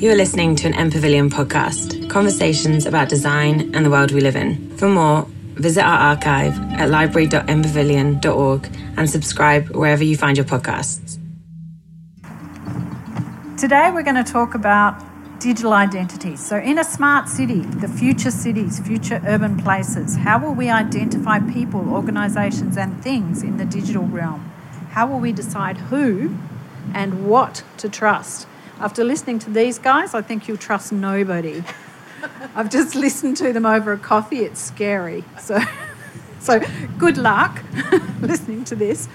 You are listening to an MPavilion podcast, conversations about design and the world we live in. For more, visit our archive at library.mpavilion.org and subscribe wherever you find your podcasts. Today we're going to talk about digital identity. So, in a smart city, the future cities, future urban places, how will we identify people, organisations, and things in the digital realm? How will we decide who and what to trust? After listening to these guys, I think you'll trust nobody. I've just listened to them over a coffee. It's scary. So, so good luck listening to this.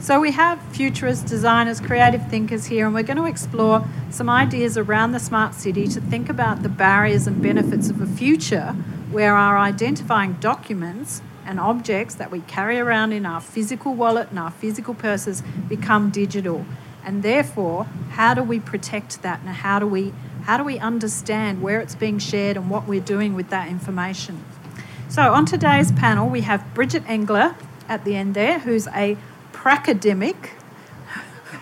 So we have futurists, designers, creative thinkers here, and we're going to explore some ideas around the smart city to think about the barriers and benefits of a future where our identifying documents and objects that we carry around in our physical wallet and our physical purses become digital and therefore how do we protect that? And how do we how do we understand where it's being shared and what we're doing with that information? So on today's panel we have Bridget Engeler at the end there who's a pracademic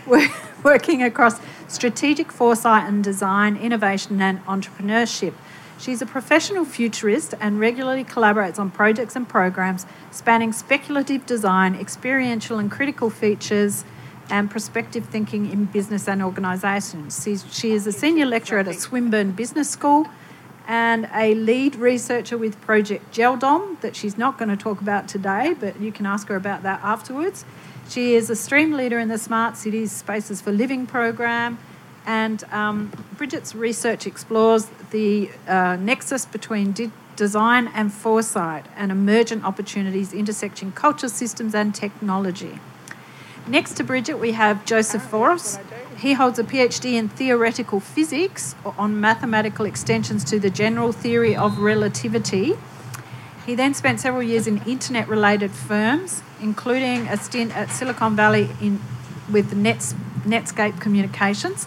working across strategic foresight and design innovation and entrepreneurship. She's a professional futurist and regularly collaborates on projects and programs spanning speculative design, experiential and critical futures, and prospective thinking in business and organisations. She is a senior lecturer at Swinburne Business School and a lead researcher with Project GelDOM that she's not going to talk about today, but you can ask her about that afterwards. She is a stream leader in the Smart Cities Spaces for Living program, and um, Bridget's research explores the uh, nexus between di- design and foresight and emergent opportunities intersecting culture, systems, and technology. Next to Bridget, we have Joseph Voros. He holds a PhD in theoretical physics on mathematical extensions to the general theory of relativity. He then spent several years in internet related firms, including a stint at Silicon Valley in, with Nets, Netscape Communications,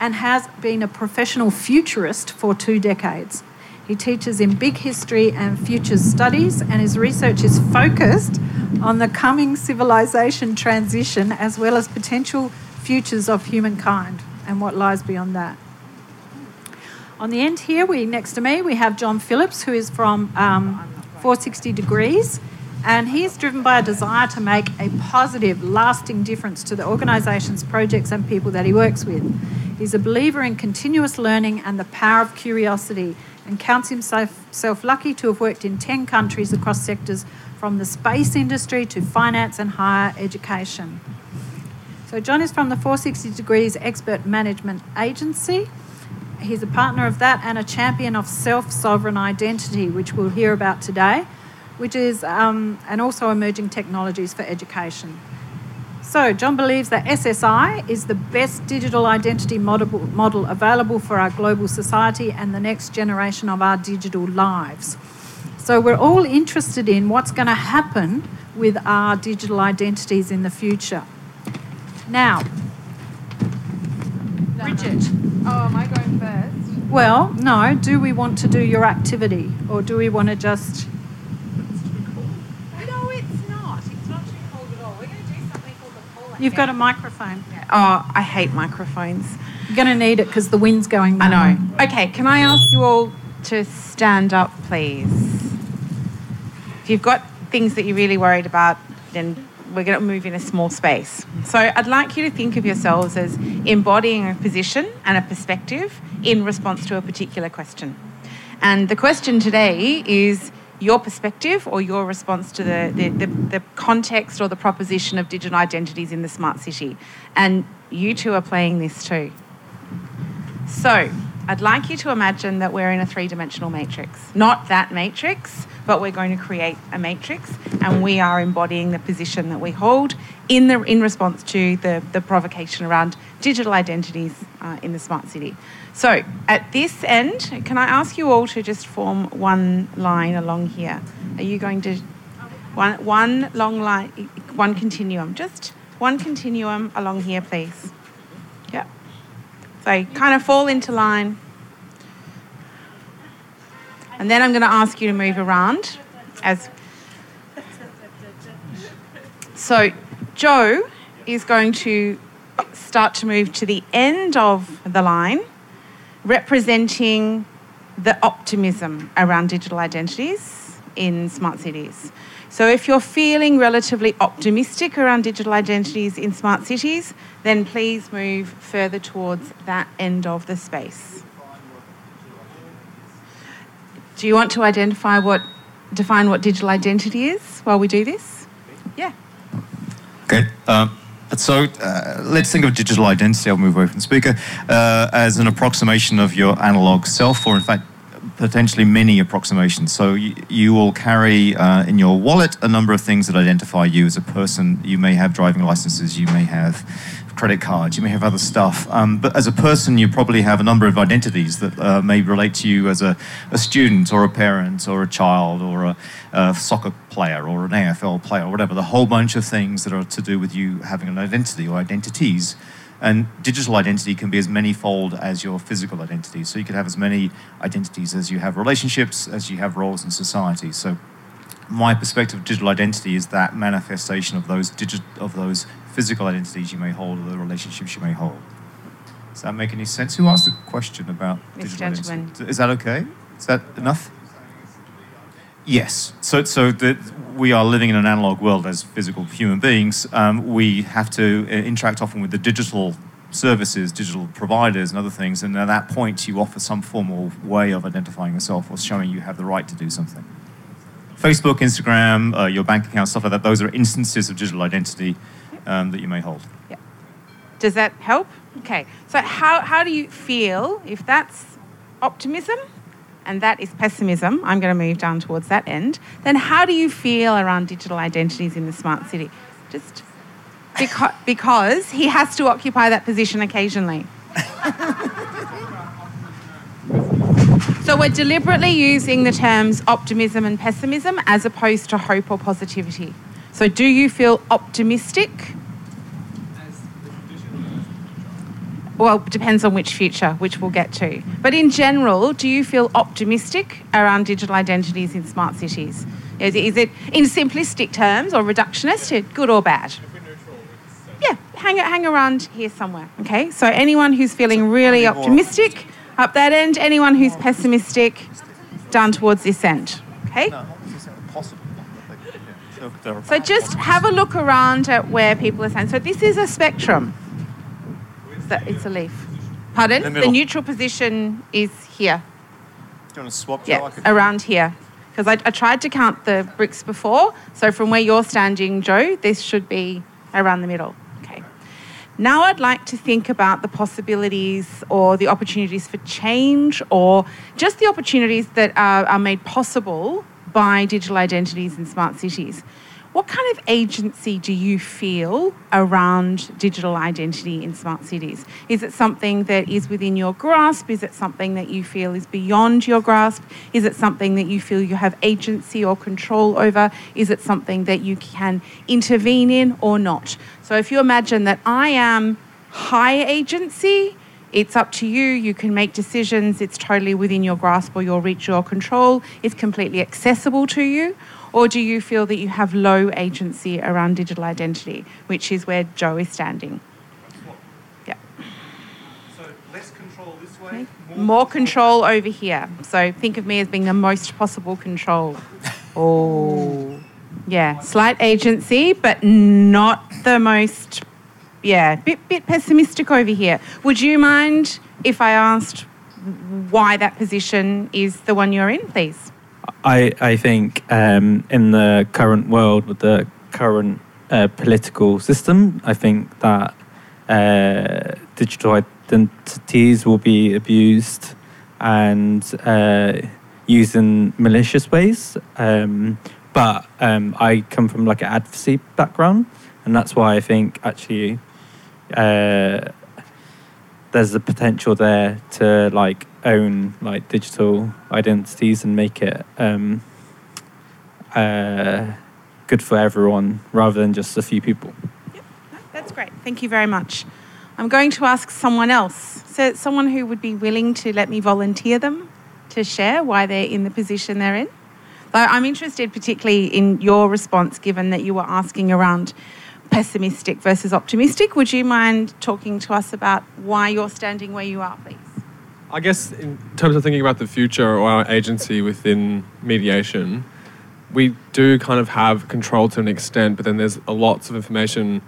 and has been a professional futurist for two decades. He teaches in big history and futures studies, and his research is focused on the coming civilization transition as well as potential futures of humankind and what lies beyond that. On the end here, we next to me, we have John Phillips, who is from um, 460 Degrees, and he is driven by a desire to make a positive, lasting difference to the organisations, projects, and people that he works with. He's a believer in continuous learning and the power of curiosity and counts himself lucky to have worked in 10 countries across sectors from the space industry to finance and higher education. So, John is from the 460 Degrees Expert Management Agency. He's a partner of that and a champion of self sovereign identity, which we'll hear about today, which is, um, and also emerging technologies for education. So, John believes that SSI is the best digital identity model, model available for our global society and the next generation of our digital lives. So, we're all interested in what's going to happen with our digital identities in the future. Now, Bridget. Oh, am I going first? Well, no. Do we want to do your activity or do we want to just You've got a microphone. Oh, I hate microphones. You're going to need it because the wind's going. I know. Okay, can I ask you all to stand up, please? If you've got things that you're really worried about, then we're going to move in a small space. So I'd like you to think of yourselves as embodying a position and a perspective in response to a particular question. And the question today is your perspective or your response to the, the, the, the, context or the proposition of digital identities in the smart city. And you two are playing this too. So, I'd like you to imagine that we're in a three dimensional matrix. Not that matrix, but we're going to create a matrix and we are embodying the position that we hold in, the, in response to the, the provocation around digital identities uh, in the smart city. So at this end, can I ask you all to just form one line along here? Are you going to one one long line, one continuum, just one continuum along here, please? Yeah. So kind of fall into line. And then I'm going to ask you to move around as so Joe is going to start to move to the end of the line representing the optimism around digital identities in smart cities. So, if you're feeling relatively optimistic around digital identities in smart cities, then please move further towards that end of the space. Do you want to identify what, define what digital identity is while we do this? Yeah. Okay. Um, so uh, let's think of digital identity. I'll move away from the speaker uh, as an approximation of your analog self, or in fact, potentially many approximations. So you, you will carry uh, in your wallet a number of things that identify you as a person. You may have driving licenses, you may have credit cards, you may have other stuff. Um, but as a person, you probably have a number of identities that uh, may relate to you as a, a, student or a parent or a child or a, a, soccer player or an AFL player or whatever. The whole bunch of things that are to do with you having an identity or identities. And digital identity can be as many-fold as your physical identity. So you could have as many identities as you have relationships, as you have roles in society. So my perspective of digital identity is that manifestation of those digit of those physical identities you may hold or the relationships you may hold. Does that make any sense? Who asked the question about this digital identity? Is that okay? Is that enough? Yes. So, so that we are living in an analog world as physical human beings. Um, we have to uh, interact often with the digital services, digital providers, and other things. And at that point, you offer some formal way of identifying yourself or showing you have the right to do something. Facebook, Instagram, uh, your bank account, stuff like that, those are instances of digital identity um, that you may hold. Yeah. Does that help? Okay. So, how, how do you feel if that's optimism and that is pessimism? I'm going to move down towards that end. Then, how do you feel around digital identities in the smart city? Just because, because he has to occupy that position occasionally. so, we're deliberately using the terms optimism and pessimism as opposed to hope or positivity. So, do you feel optimistic? Well, depends on which future, which we'll get to. But in general, do you feel optimistic around digital identities in smart cities? Is, is it in simplistic terms or reductionist, good or bad? Yeah, hang, hang around here somewhere. Okay, so anyone who's feeling really optimistic up that end, anyone who's pessimistic down towards this end. Okay? So just have a look around at where people are saying. So this is a spectrum. It's a leaf. Pardon? The, the neutral position is here. Do you want to swap? Yeah, around here. Because I, I tried to count the bricks before. So from where you're standing, Joe, this should be around the middle. Okay. Now I'd like to think about the possibilities or the opportunities for change or just the opportunities that are, are made possible by digital identities in smart cities. What kind of agency do you feel around digital identity in smart cities? Is it something that is within your grasp? Is it something that you feel is beyond your grasp? Is it something that you feel you have agency or control over? Is it something that you can intervene in or not? So if you imagine that I am high agency, it's up to you. You can make decisions. It's totally within your grasp or your reach or control. It's completely accessible to you. Or do you feel that you have low agency around digital identity, which is where Joe is standing? Yeah. So less control this way. More, more control. control over here. So think of me as being the most possible control. oh. Yeah, slight agency, but not the most yeah, bit bit pessimistic over here. Would you mind if I asked why that position is the one you're in, please? I I think um, in the current world with the current uh, political system, I think that uh, digital identities will be abused and uh, used in malicious ways. Um, but um, I come from like an advocacy background, and that's why I think actually uh, there's the potential there to like own like digital identities and make it um, uh, good for everyone rather than just a few people. Yep, that's great. Thank you very much. I'm going to ask someone else, so someone who would be willing to let me volunteer them to share why they're in the position they're in. Though I'm interested particularly in your response, given that you were asking around pessimistic versus optimistic. Would you mind talking to us about why you're standing where you are, please? I guess in terms of thinking about the future or our agency within mediation, we do kind of have control to an extent, but then there's a lots of information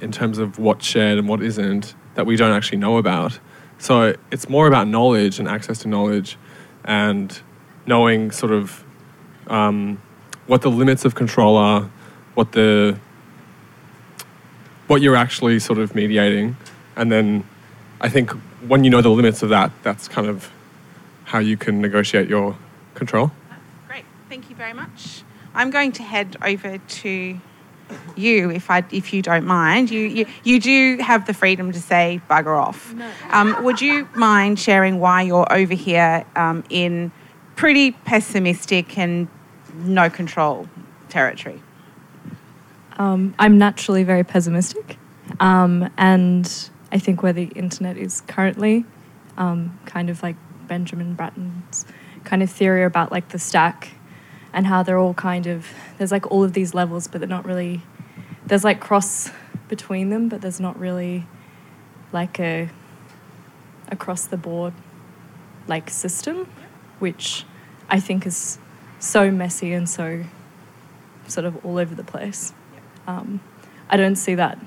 in terms of what's shared and what isn't that we don't actually know about. So it's more about knowledge and access to knowledge and knowing sort of um, what the limits of control are, what the what you're actually sort of mediating, and then I think when you know the limits of that, that's kind of how you can negotiate your control. Great, thank you very much. I'm going to head over to you, if I, if you don't mind. You, you, you do have the freedom to say bugger off. No. Um, would you mind sharing why you're over here um, in pretty pessimistic and no control territory? Um, I'm naturally very pessimistic, um, and I think where the internet is currently, um, kind of like Benjamin Bratton's kind of theory about like the stack and how they're all kind of there's like all of these levels, but they're not really there's like cross between them, but there's not really like a across the board like system, which I think is so messy and so sort of all over the place. Um, I don't see that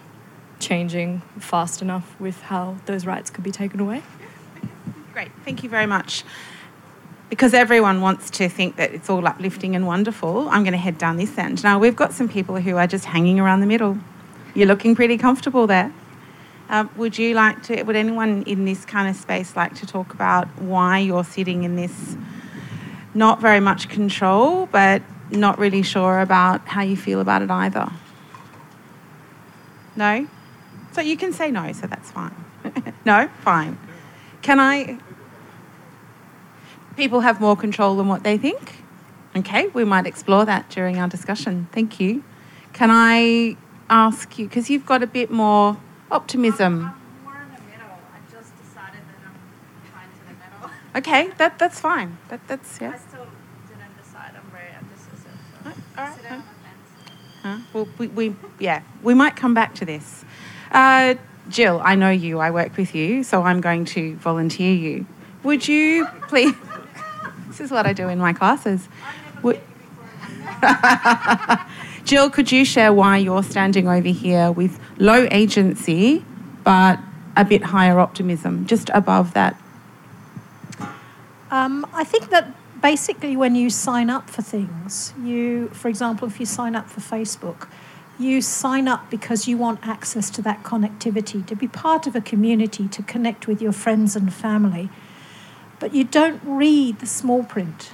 changing fast enough with how those rights could be taken away. Great, thank you very much. Because everyone wants to think that it's all uplifting and wonderful, I'm going to head down this end. Now, we've got some people who are just hanging around the middle. You're looking pretty comfortable there. Uh, would you like to, would anyone in this kind of space like to talk about why you're sitting in this not very much control, but not really sure about how you feel about it either? No? So you can say no, so that's fine. no? Fine. Can I? People have more control than what they think? Okay, we might explore that during our discussion. Thank you. Can I ask you, because you've got a bit more optimism. Okay, that, that's fine. That, that's, yeah. I still didn't decide. I'm very indecisive. So. All right. Huh? Well, we, we, yeah, we might come back to this. Uh, Jill, I know you, I work with you, so I'm going to volunteer you. Would you please? this is what I do in my classes. Would, Jill, could you share why you're standing over here with low agency but a bit higher optimism, just above that? Um, I think that basically when you sign up for things, you, for example, if you sign up for Facebook, you sign up because you want access to that connectivity, to be part of a community, to connect with your friends and family. But you don't read the small print.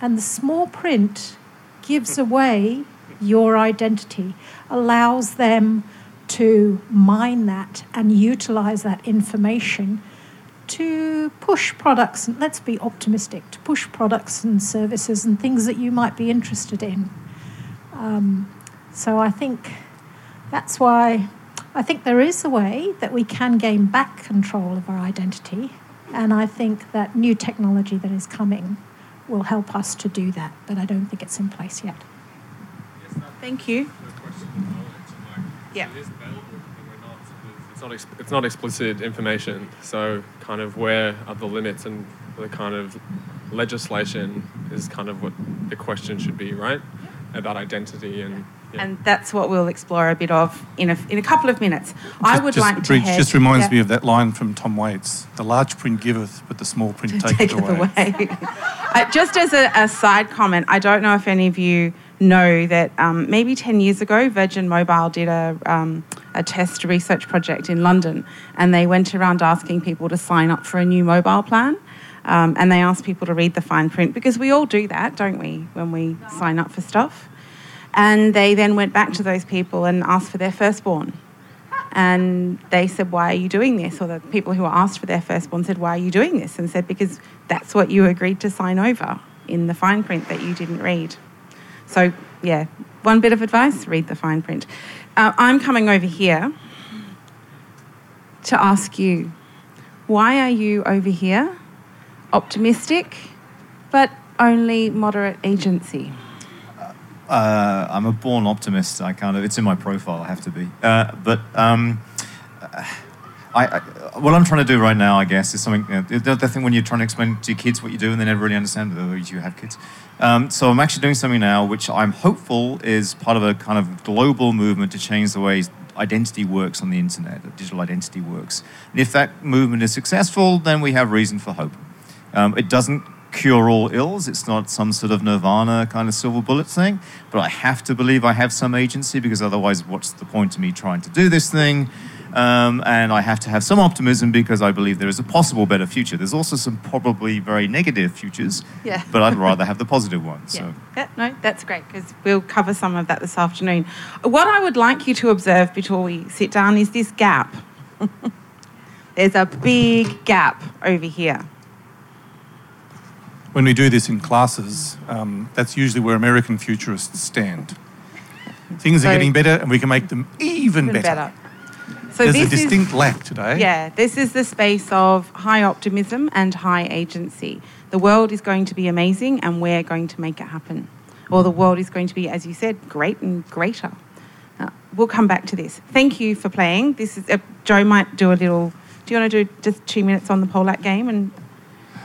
And the small print gives away your identity, allows them to mine that and utilize that information to push products, and let's be optimistic, to push products and services and things that you might be interested in. Um, so I think that's why I think there is a way that we can gain back control of our identity. And I think that new technology that is coming will help us to do that, but I don't think it's in place yet. Thank you. Yeah. It's not, ex- it's not explicit information, so kind of where are the limits and the kind of legislation is kind of what the question should be, right? About identity and yeah. And that's what we'll explore a bit of in a, in a couple of minutes. I would just, like to Bridge, head, just reminds yeah. me of that line from Tom Waits: "The large print giveth, but the small print taketh take away." away. uh, just as a, a side comment, I don't know if any of you know that um, maybe 10 years ago, Virgin Mobile did a, um, a test research project in London and they went around asking people to sign up for a new mobile plan. Um, and they asked people to read the fine print because we all do that, don't we, when we sign up for stuff? And they then went back to those people and asked for their firstborn. And they said, Why are you doing this? Or the people who were asked for their firstborn said, Why are you doing this? And said, Because that's what you agreed to sign over in the fine print that you didn't read. So, yeah, one bit of advice read the fine print. Uh, I'm coming over here to ask you why are you over here optimistic but only moderate agency? Uh, I'm a born optimist. I kind of it's in my profile. I have to be. Uh, but um, I, I what I'm trying to do right now, I guess, is something. You know, the, thing when you're trying to explain to your kids what you do and they never really understand, though you have kids. Um, so I'm actually doing something now, which I'm hopeful is part of a kind of global movement to change the way identity works on the internet, that digital identity works. And if that movement is successful, then we have reason for hope. Um, it doesn't cure all ills. It's not some sort of nirvana kind of silver bullet thing. But I have to believe I have some agency because otherwise, what's the point of me trying to do this thing? Um, and I have to have some optimism because I believe there is a possible better future. There's also some probably very negative futures, Yeah. but I'd rather have the positive ones. Yeah. So. Yeah, no, that's great because we'll cover some of that this afternoon. What I would like you to observe before we sit down is this gap. There's a big gap over here. When we do this in classes, um, that's usually where American futurists stand. Things So- are getting better, and we can make them even, Even better. So There's a this is- distinct lack today. Yeah, this is the space of high optimism and high agency. The world is going to be amazing and we're going to make it happen. Or the world is going to be, as you said, great and greater. Uh, we'll come back to this. Thank you for playing. This is uh, Joe might do a little. Do you want to do just two minutes on the Polak game and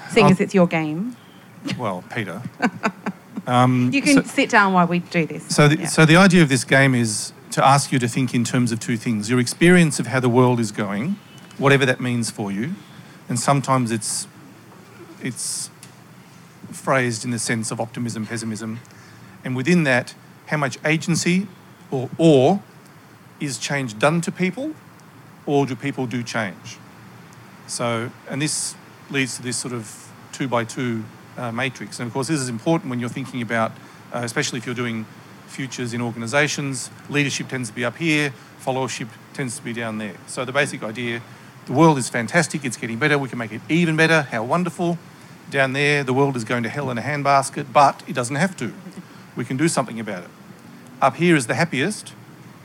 seeing I'll- as it's your game? Well, Peter. Um, You can so- sit down while we do this. So, the, Yeah. so the idea of this game is to ask you to think in terms of two things: your experience of how the world is going, whatever that means for you, and sometimes it's it's phrased in the sense of optimism, pessimism, and within that, how much agency or or is change done to people, or do people do change? So, and this leads to this sort of two by two uh, matrix. And of course, this is important when you're thinking about, uh, especially if you're doing futures in organisations. Leadership tends to be up here, followership tends to be down there. So the basic idea: the world is fantastic, it's getting better, we can make it even better. How wonderful! Down there, the world is going to hell in a handbasket, but it doesn't have to. We can do something about it. Up here is the happiest.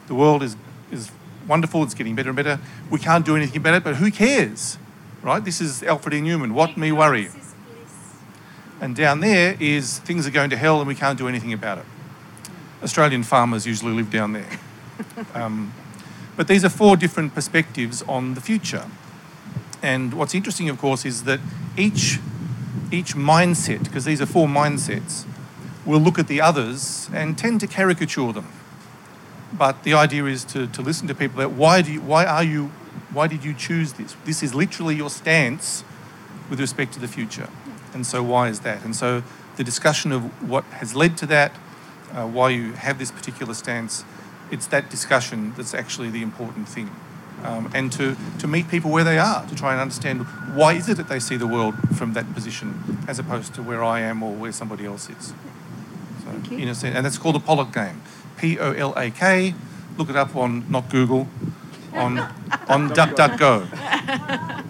The world is is wonderful. It's getting better and better. We can't do anything about it, but who cares, right? This is Alfred E. Neuman. What me worry? And down there is things are going to hell and we can't do anything about it. Australian farmers usually live down there. Um, but these are four different perspectives on the future. And what's interesting, of course, is that each, each mindset, because these are four mindsets, will look at the others and tend to caricature them. But the idea is to, to listen to people that why do you, why are you why did you choose this? This is literally your stance with respect to the future. And so why is that? And so the discussion of what has led to that, uh, why you have this particular stance, it's that discussion that's actually the important thing. Um, and to, to meet people where they are, to try and understand why is it that they see the world from that position as opposed to where I am or where somebody else is. So, you. in a sense, and that's called a Polak game. P O L A K. Look it up on not Google, on on DuckDuckGo.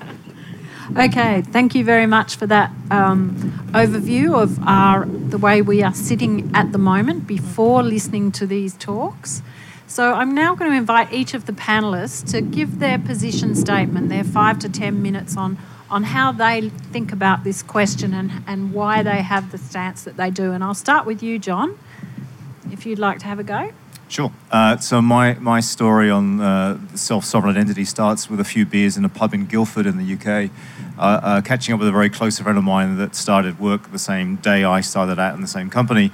Okay, thank you very much for that um, overview of our the way we are sitting at the moment before listening to these talks. So I'm now going to invite each of the panelists to give their position statement, their five to ten minutes on on how they think about this question and, and why they have the stance that they do. And I'll start with you, John, if you'd like to have a go. Sure. Uh, so my, my story on uh, self-sovereign identity starts with a few beers in a pub in Guildford in the UK, uh, uh, catching up with a very close friend of mine that started work the same day I started out in the same company.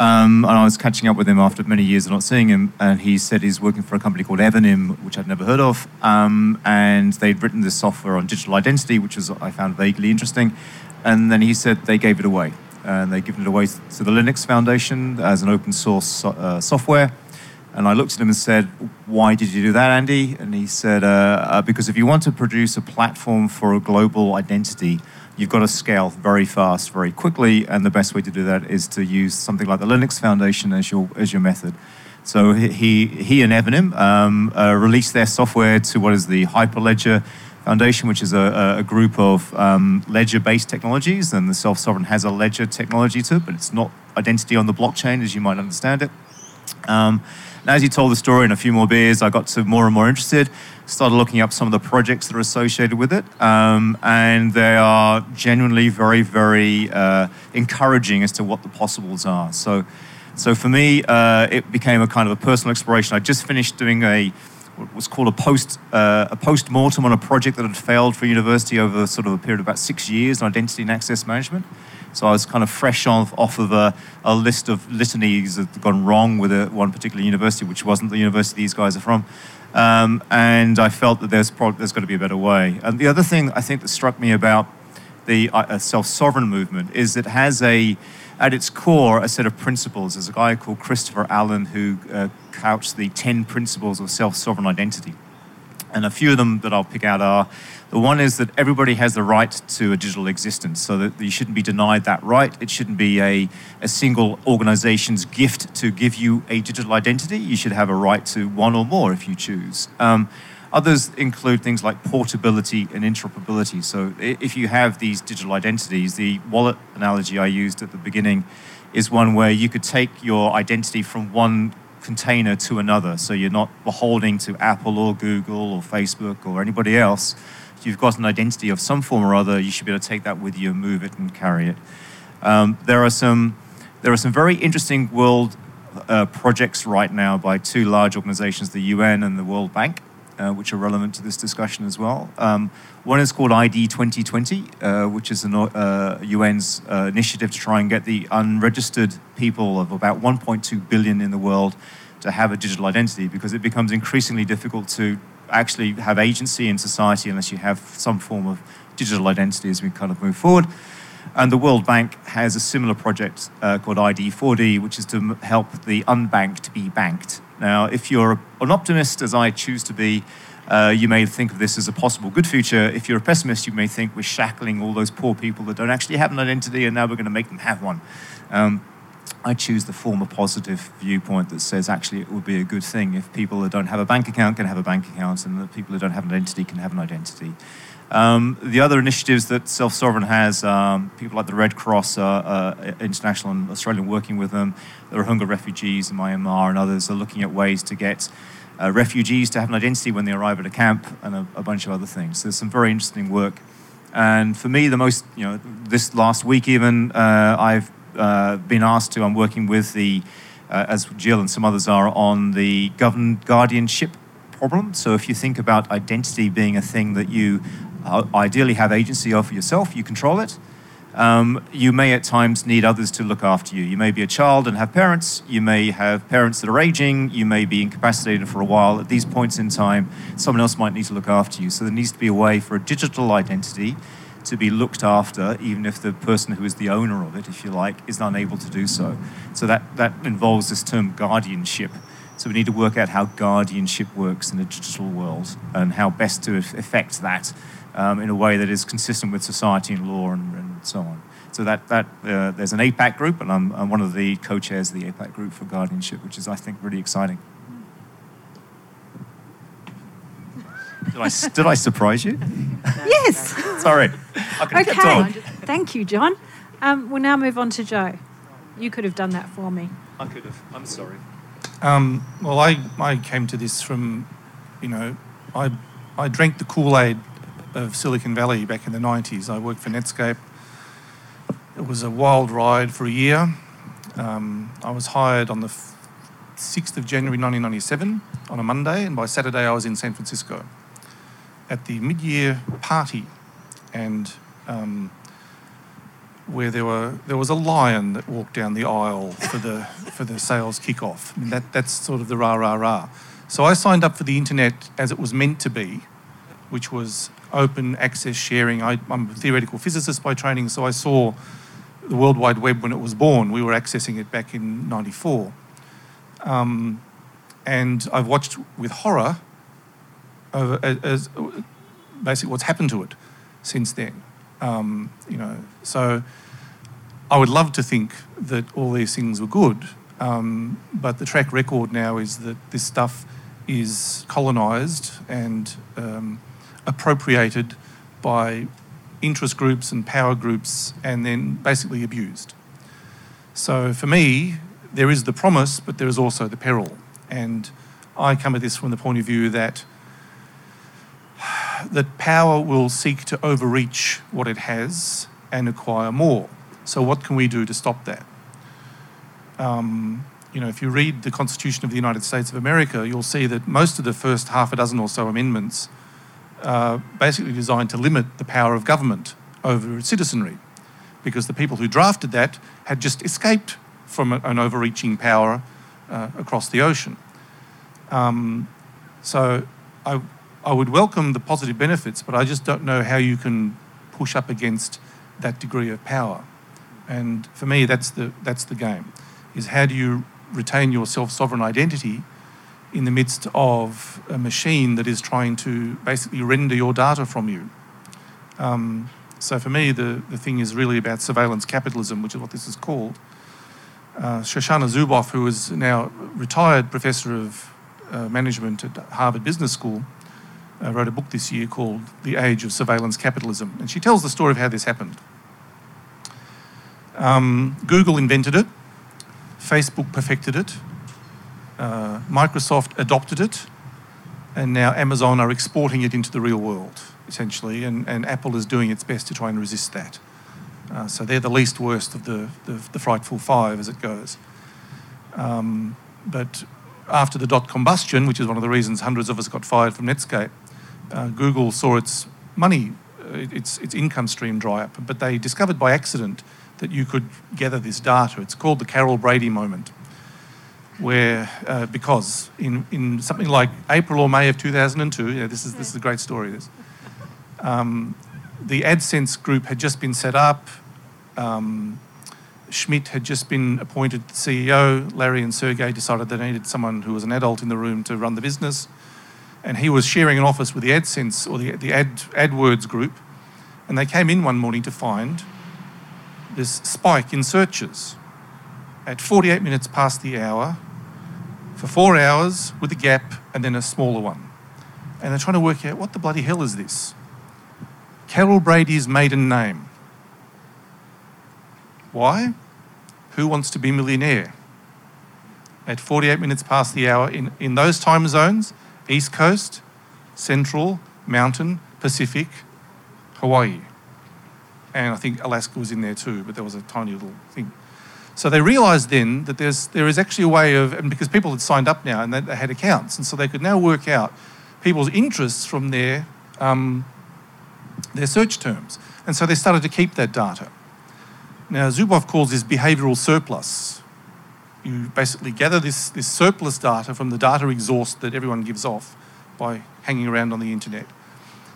Um, and I was catching up with him after many years of not seeing him, and he said he's working for a company called Evernym, which I'd never heard of. Um, and they'd written this software on digital identity, which was I found vaguely interesting. And then he said they gave it away, and they'd given it away to the Linux Foundation as an open source so- uh, software. And I looked at him and said, Why did you do that, Andy? And he said, uh, uh, Because if you want to produce a platform for a global identity, you've got to scale very fast, very quickly. And the best way to do that is to use something like the Linux Foundation as your, as your method. So he, he, and Evernym um, uh, released their software to what is the Hyperledger Foundation, which is a, a group of um, ledger-based technologies. And the self-sovereign has a ledger technology to it, but it's not identity on the blockchain as you might understand it. Um, and as you told the story and a few more beers, I got to more and more interested. Started looking up some of the projects that are associated with it, um, and they are genuinely very, very uh, encouraging as to what the possibles are. So, so for me, uh, it became a kind of a personal exploration. I just finished doing a what was called a post uh, a post mortem on a project that had failed for university over sort of a period of about six years on identity and access management. So I was kind of fresh off, off of a, a list of litanies that had gone wrong with a, one particular university, which wasn't the university these guys are from. Um, and I felt that there's, pro- there's got to be a better way. And the other thing I think that struck me about the uh, self-sovereign movement is it has a, at its core, a set of principles. There's a guy called Christopher Allen who uh, couched the 10 principles of self-sovereign identity. And a few of them that I'll pick out are the one is that everybody has the right to a digital existence, so that you shouldn't be denied that right. It shouldn't be a, a single organization's gift to give you a digital identity. You should have a right to one or more if you choose. Um, others include things like portability and interoperability. So if you have these digital identities, the wallet analogy I used at the beginning is one where you could take your identity from one container to another. So you're not beholding to Apple or Google or Facebook or anybody else. If you've got an identity of some form or other, you should be able to take that with you move it and carry it. Um, there are some there are some very interesting world uh, projects right now by two large organizations, the UN and the World Bank, uh, which are relevant to this discussion as well. Um, one is called ID 2020, uh, which is an UN's uh, uh, initiative to try and get the unregistered people of about 1.2 billion in the world to have a digital identity because it becomes increasingly difficult to actually have agency in society unless you have some form of digital identity as we kind of move forward. And the World Bank has a similar project uh, called ID4D, which is to help the unbanked be banked. Now, if you're an optimist, as I choose to be, uh, you may think of this as a possible good future. If you're a pessimist, you may think we're shackling all those poor people that don't actually have an identity and now we're going to make them have one. Um, I choose the former positive viewpoint that says actually it would be a good thing if people that don't have a bank account can have a bank account and that people who don't have an identity can have an identity. Um, the other initiatives that Self Sovereign has, um, people like the Red Cross, uh, uh, international and Australian, working with them. The Rohingya refugees in Myanmar and others are looking at ways to get uh, refugees to have an identity when they arrive at a camp and a, a bunch of other things. So There's some very interesting work. And for me, the most, you know, this last week even, uh, I've uh, been asked to. I'm working with the, uh, as Jill and some others are, on the governed guardianship problem. So if you think about identity being a thing that you uh, ideally have agency of yourself, you control it. Um, you may at times need others to look after you. You may be a child and have parents. You may have parents that are aging. You may be incapacitated for a while. At these points in time, someone else might need to look after you. So there needs to be a way for a digital identity to be looked after, even if the person who is the owner of it, if you like, is unable to do so. So that, that involves this term guardianship. So we need to work out how guardianship works in a digital world and how best to effect that um, in a way that is consistent with society and law and, and so on. So that, that uh, there's an APAC group, and I'm, I'm one of the co-chairs of the APAC group for guardianship, which is, I think, really exciting. Did I, did I surprise you? Yes. Sorry. I okay. Thank you, John. Um, we'll now move on to Joe. You could have done that for me. I could have. I'm sorry. Um, well, I, I came to this from, you know, I, I drank the Kool Aid of Silicon Valley back in the 90s. I worked for Netscape. It was a wild ride for a year. Um, I was hired on the 6th of January 1997 on a Monday, and by Saturday I was in San Francisco at the mid-year party, and um, where there were there was a lion that walked down the aisle for the for the sales kickoff. I mean, that that's sort of the rah rah rah. So I signed up for the internet as it was meant to be, which was open access sharing. I, am a theoretical physicist by training, so I saw the World Wide Web when it was born. We were accessing it back in '94, um, and I've watched with horror over, as, basically what's happened to it since then. Um, you know, so I would love to think that all these things were good, um, but the track record now is that this stuff is colonised and um, appropriated by interest groups and power groups and then basically abused. So for me, there is the promise, but there is also the peril. And I come at this from the point of view that that power will seek to overreach what it has and acquire more. So, what can we do to stop that? Um, you know, if you read the Constitution of the United States of America, you'll see that most of the first half a dozen or so amendments are basically designed to limit the power of government over citizenry, because the people who drafted that had just escaped from an overreaching power uh, across the ocean. Um, so I, I would welcome the positive benefits, but I just don't know how you can push up against that degree of power. And for me, that's the, that's the game, is how do you retain your self-sovereign identity in the midst of a machine that is trying to basically render your data from you. Um, so for me, the, the thing is really about surveillance capitalism, which is what this is called. Uh, Shoshana Zuboff, who is now retired professor of uh, management at Harvard Business School, uh, wrote a book this year called The Age of Surveillance Capitalism. And she tells the story of how this happened. Um, Google invented it, Facebook perfected it, uh, Microsoft adopted it, and now Amazon are exporting it into the real world, essentially, and, and Apple is doing its best to try and resist that. Uh, so they're the least worst of the, the, the frightful five as it goes. Um, but after the dot combustion, which is one of the reasons hundreds of us got fired from Netscape, uh, Google saw its money, uh, its, its income stream dry up. But they discovered by accident that you could gather this data. It's called the Carol Brady moment, where uh, because in, in something like April or May of 2002, yeah, this is this is a great story. This, um, the AdSense group had just been set up. Um, Schmidt had just been appointed CEO. Larry and Sergey decided they needed someone who was an adult in the room to run the business. And he was sharing an office with the AdSense or the, the Ad, AdWords group. And they came in one morning to find this spike in searches at 48 minutes past the hour for four hours with a gap and then a smaller one. And they're trying to work out what the bloody hell is this? Carol Brady's maiden name. Why? Who wants to be millionaire? At 48 minutes past the hour, in, in those time zones, East Coast, Central, Mountain, Pacific, Hawaii. And I think Alaska was in there too, but there was a tiny little thing. So they realised then that there's, there is actually a way of, and because people had signed up now and they, they had accounts, and so they could now work out people's interests from their, um, their search terms. And so they started to keep that data. Now, Zuboff calls this behavioural surplus. You basically gather this, this surplus data from the data exhaust that everyone gives off by hanging around on the internet.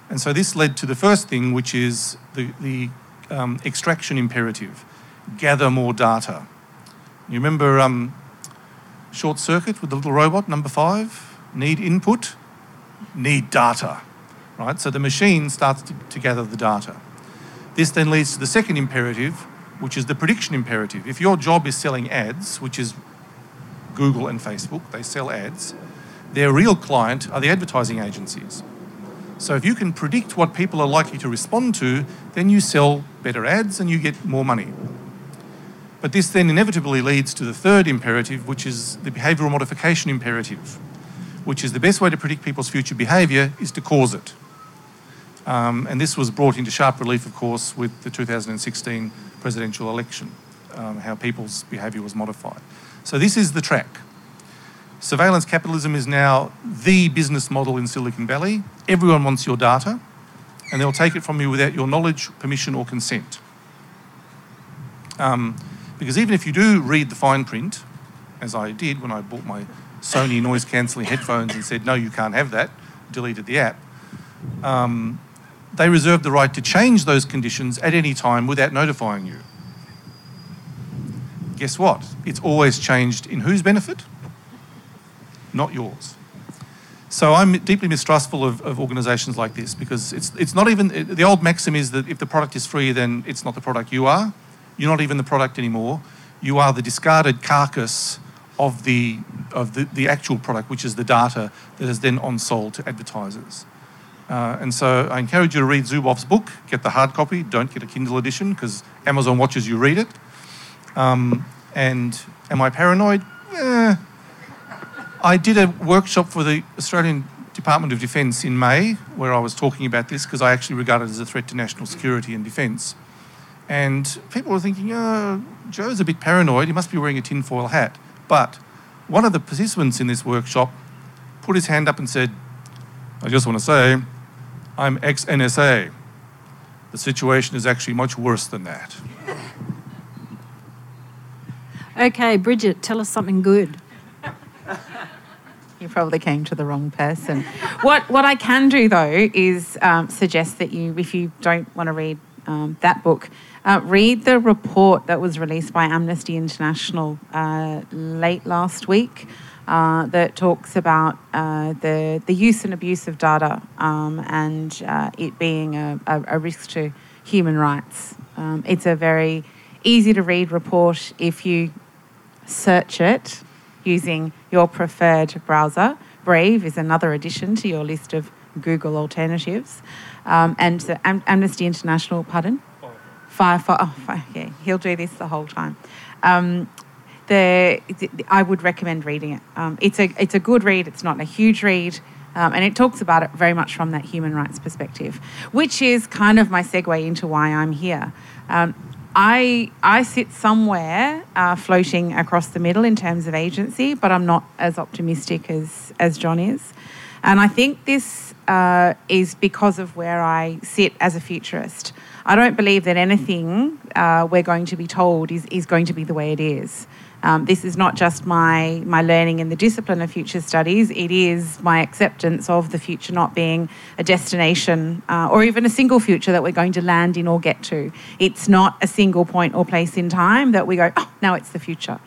And so this led to the first thing, which is the, the um, extraction imperative gather more data. You remember um, Short Circuit with the little robot, number five? Need input, need data, right? So the machine starts to, to gather the data. This then leads to the second imperative, which is the prediction imperative. If your job is selling ads, which is Google and Facebook, they sell ads, their real client are the advertising agencies. So if you can predict what people are likely to respond to, then you sell better ads and you get more money. But this then inevitably leads to the third imperative, which is the behavioural modification imperative, which is the best way to predict people's future behaviour is to cause it. Um, and this was brought into sharp relief, of course, with the 2016 presidential election, um, how people's behaviour was modified. So this is the track. Surveillance capitalism is now the business model in Silicon Valley. Everyone wants your data, and they'll take it from you without your knowledge, permission, or consent. Um, because even if you do read the fine print, as I did when I bought my Sony noise cancelling headphones and said, no, you can't have that, deleted the app, um, they reserve the right to change those conditions at any time without notifying you. Guess what? It's always changed in whose benefit? Not yours. So I'm deeply mistrustful of, of organisations like this because it's, it's not even, the old maxim is that if the product is free, then it's not the product you are. You're not even the product anymore. You are the discarded carcass of the, of the, the actual product, which is the data that is then on sold to advertisers. Uh, and so I encourage you to read Zuboff's book, get the hard copy, don't get a Kindle edition because Amazon watches you read it. Um, and am I paranoid? Eh. I did a workshop for the Australian Department of Defence in May where I was talking about this because I actually regard it as a threat to national security and defence. And people were thinking, oh, Joe's a bit paranoid, he must be wearing a tinfoil hat. But one of the participants in this workshop put his hand up and said, I just want to say, I'm ex NSA. The situation is actually much worse than that. Okay, Bridget, tell us something good. You probably came to the wrong person. what what I can do though is um, suggest that you, if you don't want to read um, that book, uh, read the report that was released by Amnesty International uh, late last week. Uh, that talks about uh, the the use and abuse of data um, and uh, it being a, a, risk to human rights. Um, it's a very easy to read report if you search it using your preferred browser. Brave is another addition to your list of Google alternatives. Um, and the Am- Amnesty International, pardon? Firefox. Oh, okay, he'll do this the whole time. Um, the, I would recommend reading it. Um, it's a it's a good read. It's not a huge read, um, and it talks about it very much from that human rights perspective, which is kind of my segue into why I'm here. Um, I I sit somewhere uh, floating across the middle in terms of agency, but I'm not as optimistic as as John is, and I think this uh, is because of where I sit as a futurist. I don't believe that anything uh, we're going to be told is is going to be the way it is. Um, this is not just my, my learning in the discipline of future studies, it is my acceptance of the future not being a destination uh, or even a single future that we're going to land in or get to. It's not a single point or place in time that we go, oh, now it's the future.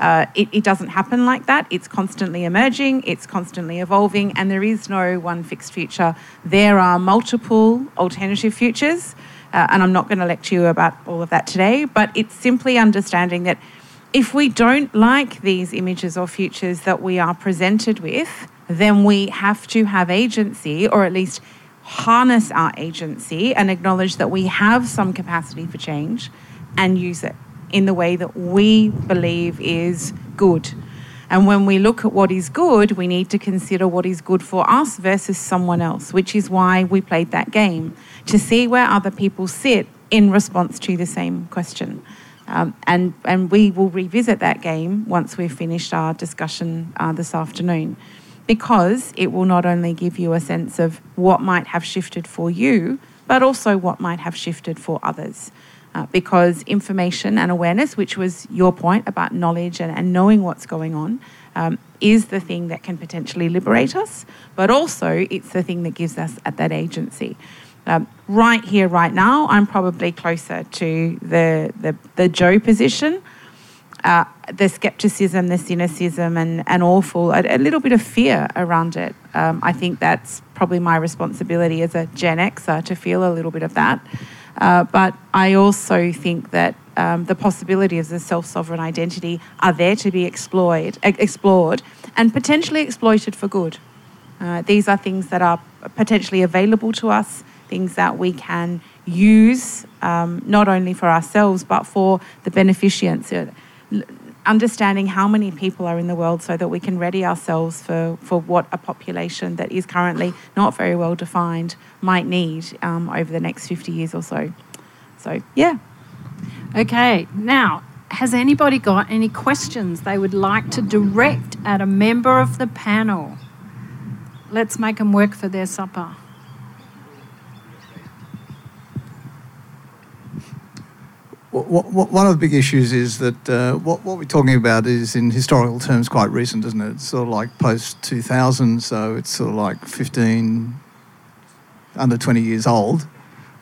Uh, it, it, doesn't happen like that. It's constantly emerging, it's constantly evolving, and there is no one fixed future. There are multiple alternative futures, uh, and I'm not going to lecture you about all of that today, but it's simply understanding that if we don't like these images or futures that we are presented with, then we have to have agency or at least harness our agency and acknowledge that we have some capacity for change and use it in the way that we believe is good. And when we look at what is good, we need to consider what is good for us versus someone else, which is why we played that game to see where other people sit in response to the same question. Um, and, and we will revisit that game once we've finished our discussion uh, this afternoon because it will not only give you a sense of what might have shifted for you, but also what might have shifted for others. Uh, because information and awareness, which was your point about knowledge and, and knowing what's going on, um, is the thing that can potentially liberate us, but also it's the thing that gives us at that agency. Um, right here, right now, I'm probably closer to the, the, the Joe position. Uh, the skepticism, the cynicism, and, and awful, a, a little bit of fear around it. Um, I think that's probably my responsibility as a Gen Xer to feel a little bit of that. Uh, but I also think that um, the possibilities of self sovereign identity are there to be explored, explored and potentially exploited for good. Uh, these are things that are potentially available to us things that we can use um, not only for ourselves but for the beneficiaries. Uh, understanding how many people are in the world so that we can ready ourselves for, for what a population that is currently not very well defined might need um, over the next 50 years or so. So, yeah. Okay, now, has anybody got any questions they would like to direct at a member of the panel? Let's make them work for their supper. One of the big issues is that uh, what, what, we're talking about is in historical terms quite recent, isn't it? It's sort of like post 2000, so it's sort of like 15, under 20 years old.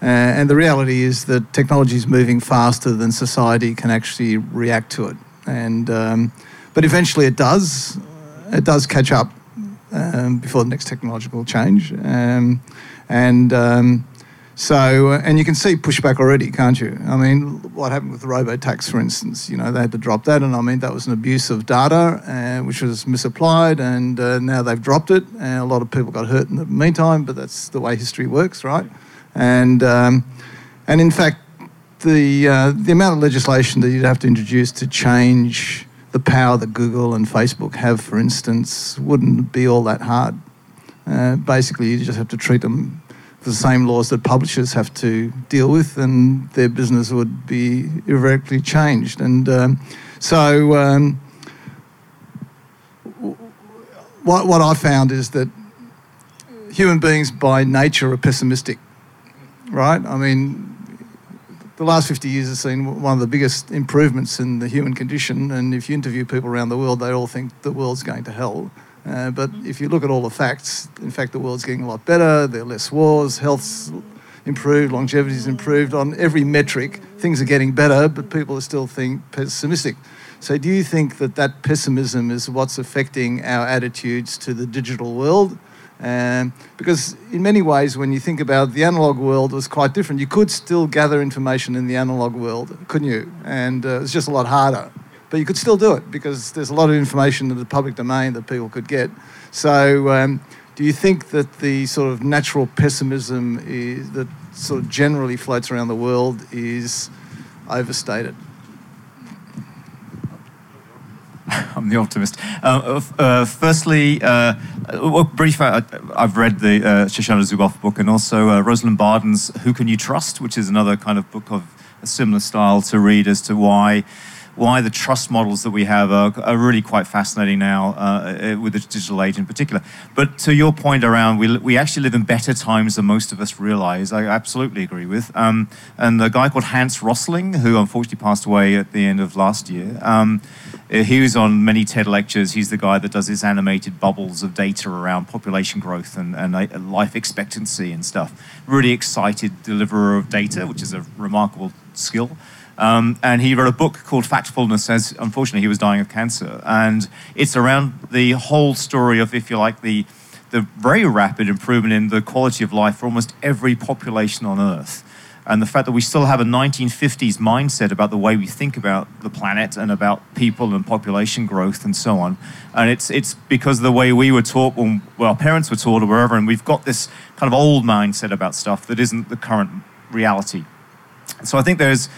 Uh, and the reality is that technology is moving faster than society can actually react to it. And, um, but eventually it does. It does catch up um, before the next technological change. Um, and um, so, uh, and you can see pushback already, can't you? I mean, what happened with the robo-tax, for instance? You know, they had to drop that, and I mean, that was an abuse of data, uh, which was misapplied, and uh, now they've dropped it, and a lot of people got hurt in the meantime, but that's the way history works, right? And, um, and in fact, the, uh, the amount of legislation that you'd have to introduce to change the power that Google and Facebook have, for instance, wouldn't be all that hard. Uh, basically, you just have to treat them the same laws that publishers have to deal with, and their business would be irrevocably changed. And um, so, um, what, what I found is that human beings by nature are pessimistic, right? I mean, the last 50 years has seen one of the biggest improvements in the human condition. And if you interview people around the world, they all think the world's going to hell. Uh, but if you look at all the facts, in fact, the world's getting a lot better. There are less wars, health's improved, longevity's improved. On every metric, things are getting better, but people are still think pessimistic. So, do you think that that pessimism is what's affecting our attitudes to the digital world? Um, because in many ways, when you think about it, the analog world was quite different. You could still gather information in the analog world, couldn't you? And uh, it's just a lot harder. But you could still do it because there's a lot of information in the public domain that people could get. So, um, do you think that the sort of natural pessimism is, that sort of generally floats around the world is overstated? I'm the optimist. Uh, uh, firstly, uh, well, brief. Uh, I've read the uh, Shoshana Zuboff book and also uh, Rosalind Barden's "Who Can You Trust," which is another kind of book of a similar style to read as to why why the trust models that we have are, are really quite fascinating now uh, with the digital age in particular. But to your point around, we, we actually live in better times than most of us realize, I absolutely agree with. Um, and a guy called Hans Rosling, who unfortunately passed away at the end of last year, um, he was on many TED lectures. He's the guy that does his animated bubbles of data around population growth and, and uh, life expectancy and stuff. Really excited deliverer of data, which is a remarkable skill. Um, and he wrote a book called Factfulness, as unfortunately he was dying of cancer. And it's around the whole story of, if you like, the, the very rapid improvement in the quality of life for almost every population on Earth. And the fact that we still have a 1950s mindset about the way we think about the planet and about people and population growth and so on. And it's, it's because of the way we were taught when well, our parents were taught or wherever, and we've got this kind of old mindset about stuff that isn't the current reality. So I think there's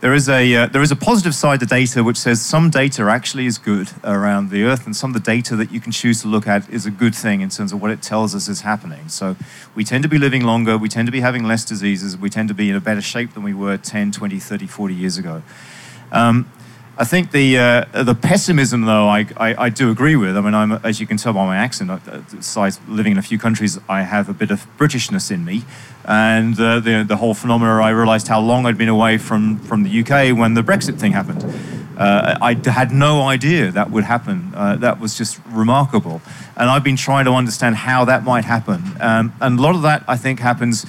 there is a uh, there is a positive side to data which says some data actually is good around the earth and some of the data that you can choose to look at is a good thing in terms of what it tells us is happening. So we tend to be living longer we tend to be having less diseases we tend to be in a better shape than we were 10 20 30 40 years ago. Um, I think the uh, the pessimism, though, I, I, I, do agree with. I mean, I'm as you can tell by my accent, besides living in a few countries, I have a bit of Britishness in me, and uh, the the whole phenomena. I realised how long I'd been away from from the UK when the Brexit thing happened. Uh, I had no idea that would happen. Uh, that was just remarkable, and I've been trying to understand how that might happen. Um, and a lot of that, I think, happens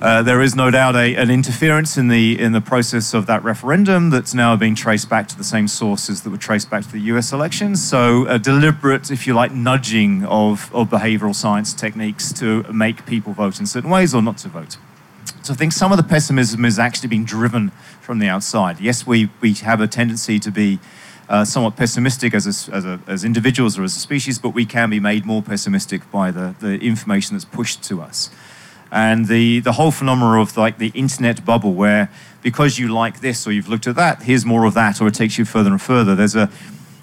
uh, there is no doubt a, an interference in the in the process of that referendum that's now being traced back to the same sources that were traced back to the U.S. elections. So a deliberate, if you like, nudging of, of behavioural science techniques to make people vote in certain ways or not to vote. So I think some of the pessimism is actually being driven from the outside. Yes, we we have a tendency to be. Uh, somewhat pessimistic as, a, as, a, as individuals or as a species, but we can be made more pessimistic by the, the information that's pushed to us and the, the whole phenomena of like the internet bubble where because you like this or you've looked at that here's more of that or it takes you further and further. There's a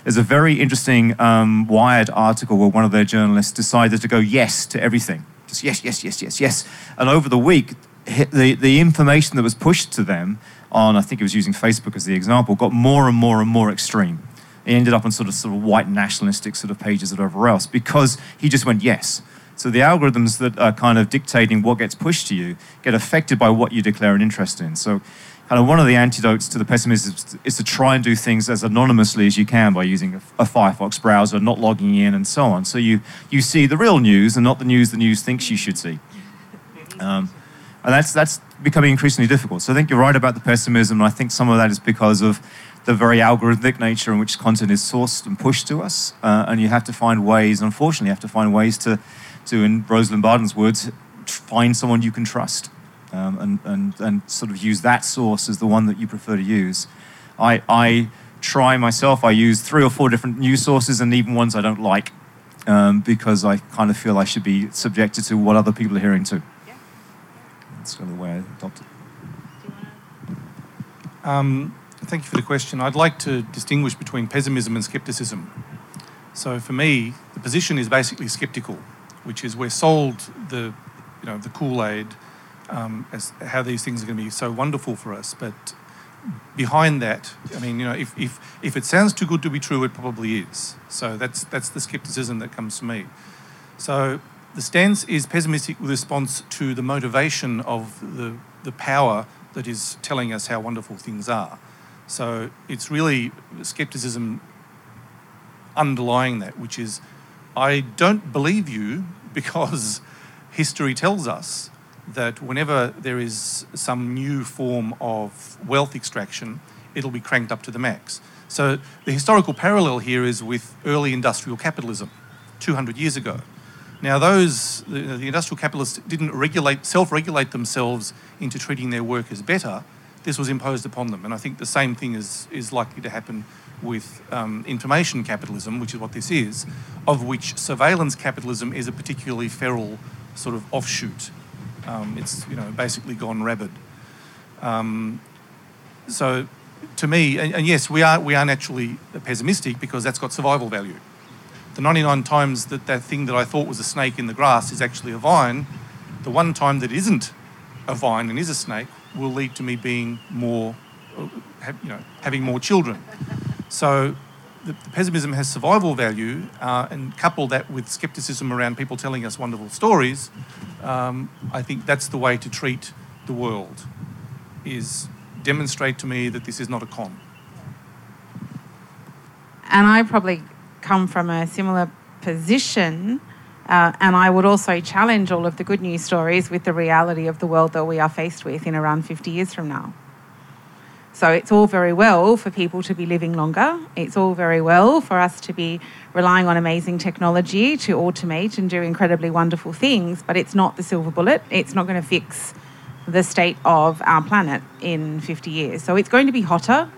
there's a very interesting um, wired article where one of their journalists decided to go yes to everything. Just yes yes yes yes yes. And over the week the, the information that was pushed to them on i think it was using facebook as the example got more and more and more extreme. He ended up on sort of sort of white nationalistic sort of pages and whatever else because he just went yes so the algorithms that are kind of dictating what gets pushed to you get affected by what you declare an interest in. So kind of one of the antidotes to the pessimism is, to try and do things as anonymously as you can by using a, a, Firefox browser, not logging in, and so on. So you you see the real news and not the news the news thinks you should see. Um, and that's that's becoming increasingly difficult. So I think you're right about the pessimism, and I think some of that is because of the very algorithmic nature in which content is sourced and pushed to us. Uh, and you have to find ways, unfortunately, you have to find ways to to, in Rosalind Barden's words, find someone you can trust um, and, and, and sort of use that source as the one that you prefer to use. I, I try myself, I use three or four different news sources and even ones I don't like um, because I kind of feel I should be subjected to what other people are hearing too. Yeah. That's kind of the way I adopt it. Um, thank you for the question. I'd like to distinguish between pessimism and skepticism. So for me, the position is basically skeptical which is we're sold the, you know, the Kool Aid um, as how these things are going to be so wonderful for us, but behind that, I mean, you know, if, if, if it sounds too good to be true, it probably is. So that's, that's the skepticism that comes to me. So the stance is pessimistic response to the motivation of the, the power that is telling us how wonderful things are. So it's really skepticism underlying that, which is I don't believe you because history tells us that whenever there is some new form of wealth extraction, it'll be cranked up to the max. So the historical parallel here is with early industrial capitalism, 200 years ago. Now, those the, the industrial capitalists didn't regulate, self-regulate themselves into treating their workers better. This was imposed upon them, and I think the same thing is is likely to happen with um, information capitalism, which is what this is, of which surveillance capitalism is a particularly feral sort of offshoot. Um, it's you know basically gone rabid. Um, so, to me, and, and yes, we are we are naturally pessimistic because that's got survival value the 99 times that that thing that I thought was a snake in the grass is actually a vine, the one time that isn't a vine and is a snake will lead to me being more, uh, you know, having more children. So the, the pessimism has survival value, uh, and couple that with skepticism around people telling us wonderful stories, um, I think that's the way to treat the world. Is demonstrate to me that this is not a con. And I probably come from a similar position. Uh, and I would also challenge all of the good news stories with the reality of the world that we are faced with in around 50 years from now. So it's all very well for people to be living longer. It's all very well for us to be relying on amazing technology to automate and do incredibly wonderful things, but it's not the silver bullet. It's not going to fix the state of our planet in 50 years. So it's going to be hotter.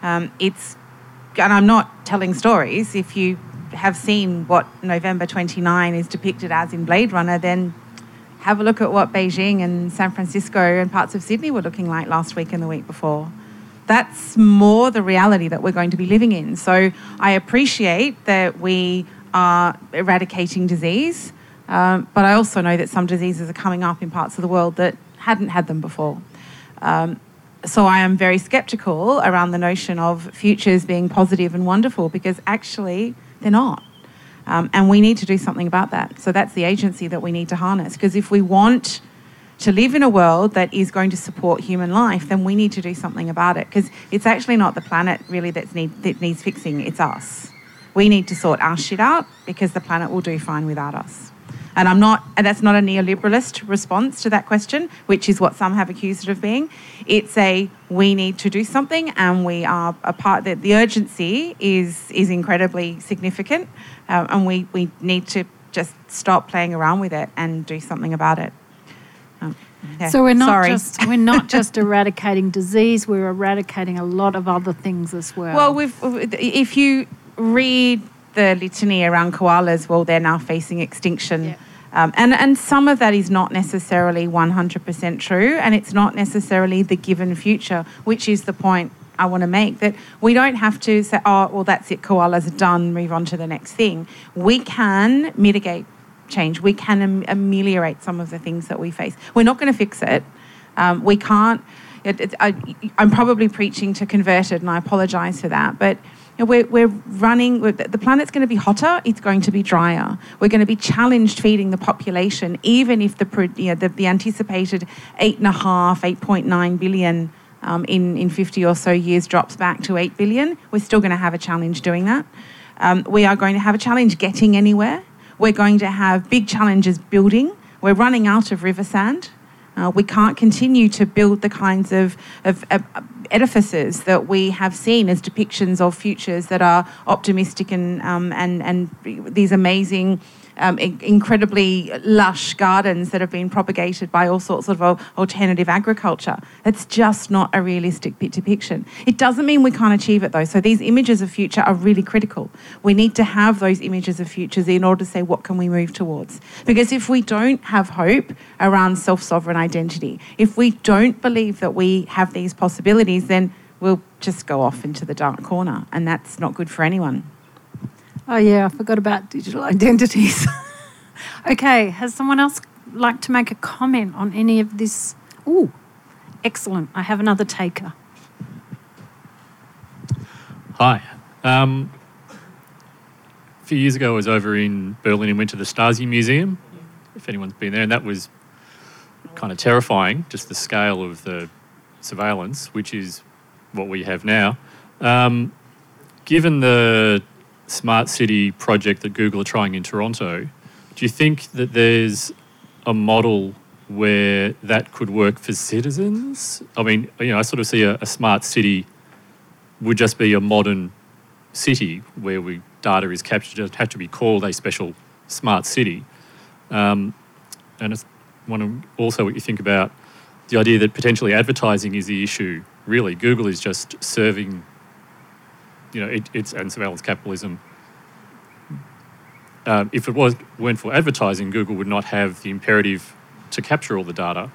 Um, it's and I'm not telling stories. If you have seen what November 29 is depicted as in Blade Runner, then have a look at what Beijing and San Francisco and parts of Sydney were looking like last week and the week before. That's more the reality that we're going to be living in. So I appreciate that we are eradicating disease, um, but I also know that some diseases are coming up in parts of the world that hadn't had them before. Um, so I am very skeptical around the notion of futures being positive and wonderful because actually they're not. Um, and we need to do something about that. So that's the agency that we need to harness. Because if we want to live in a world that is going to support human life, then we need to do something about it. Because it's actually not the planet really that's need, that needs fixing, it's us. We need to sort our shit out because the planet will do fine without us. And I'm not, and that's not a neoliberalist response to that question, which is what some have accused it of being. It's a we need to do something, and we are a part. that the urgency is is incredibly significant, uh, and we we need to just stop playing around with it and do something about it. Yeah. So we're not Sorry. just we're not just eradicating disease. We're eradicating a lot of other things as well. Well, we've, if you read the litany around koalas, well, they're now facing extinction. Yeah. Um, and, and some of that is not necessarily 100% true, and it's not necessarily the given future, which is the point I want to make that we don't have to say, oh, well, that's it, koalas are done, move on to the next thing. We can mitigate change, we can am- ameliorate some of the things that we face. We're not going to fix it. Um, we can't. It, it, I, I'm probably preaching to converted, and I apologise for that, but you know, we're, we're running, we're, the planet's going to be hotter, it's going to be drier. We're going to be challenged feeding the population, even if the, you know, the, the anticipated 8.5, 8.9 billion um, in, in 50 or so years drops back to 8 billion. We're still going to have a challenge doing that. Um, we are going to have a challenge getting anywhere. We're going to have big challenges building. We're running out of river sand. Uh, we can't continue to build the kinds of, of, edifices that we have seen as depictions of futures that are optimistic and, um, and, and these amazing, um, in- incredibly lush gardens that have been propagated by all sorts of alternative agriculture. It's just not a realistic depiction. It doesn't mean we can't achieve it though. So these images of future are really critical. We need to have those images of futures in order to say what can we move towards. Because if we don't have hope around self-sovereign identity, if we don't believe that we have these possibilities, then we'll just go off into the dark corner, and that's not good for anyone. Oh yeah, I forgot about digital identities. okay, has someone else like to make a comment on any of this? Ooh, excellent. I have another taker. Hi. Um, a few years ago, I was over in Berlin and went to the Stasi Museum, if anyone's been there, and that was kind of terrifying, just the scale of the surveillance, which is what we have now. Um, given the smart city project that Google are trying in Toronto, do you think that there's a model where that could work for citizens? I mean, you know, I sort of see a, a smart city would just be a modern city where we data is captured. It doesn't have to be called a special smart city. Um, and I want to also what you think about the idea that potentially advertising is the issue. Really, Google is just serving, you know, it, it's and surveillance capitalism. Um, if it was weren't for advertising, Google would not have the imperative to capture all the data.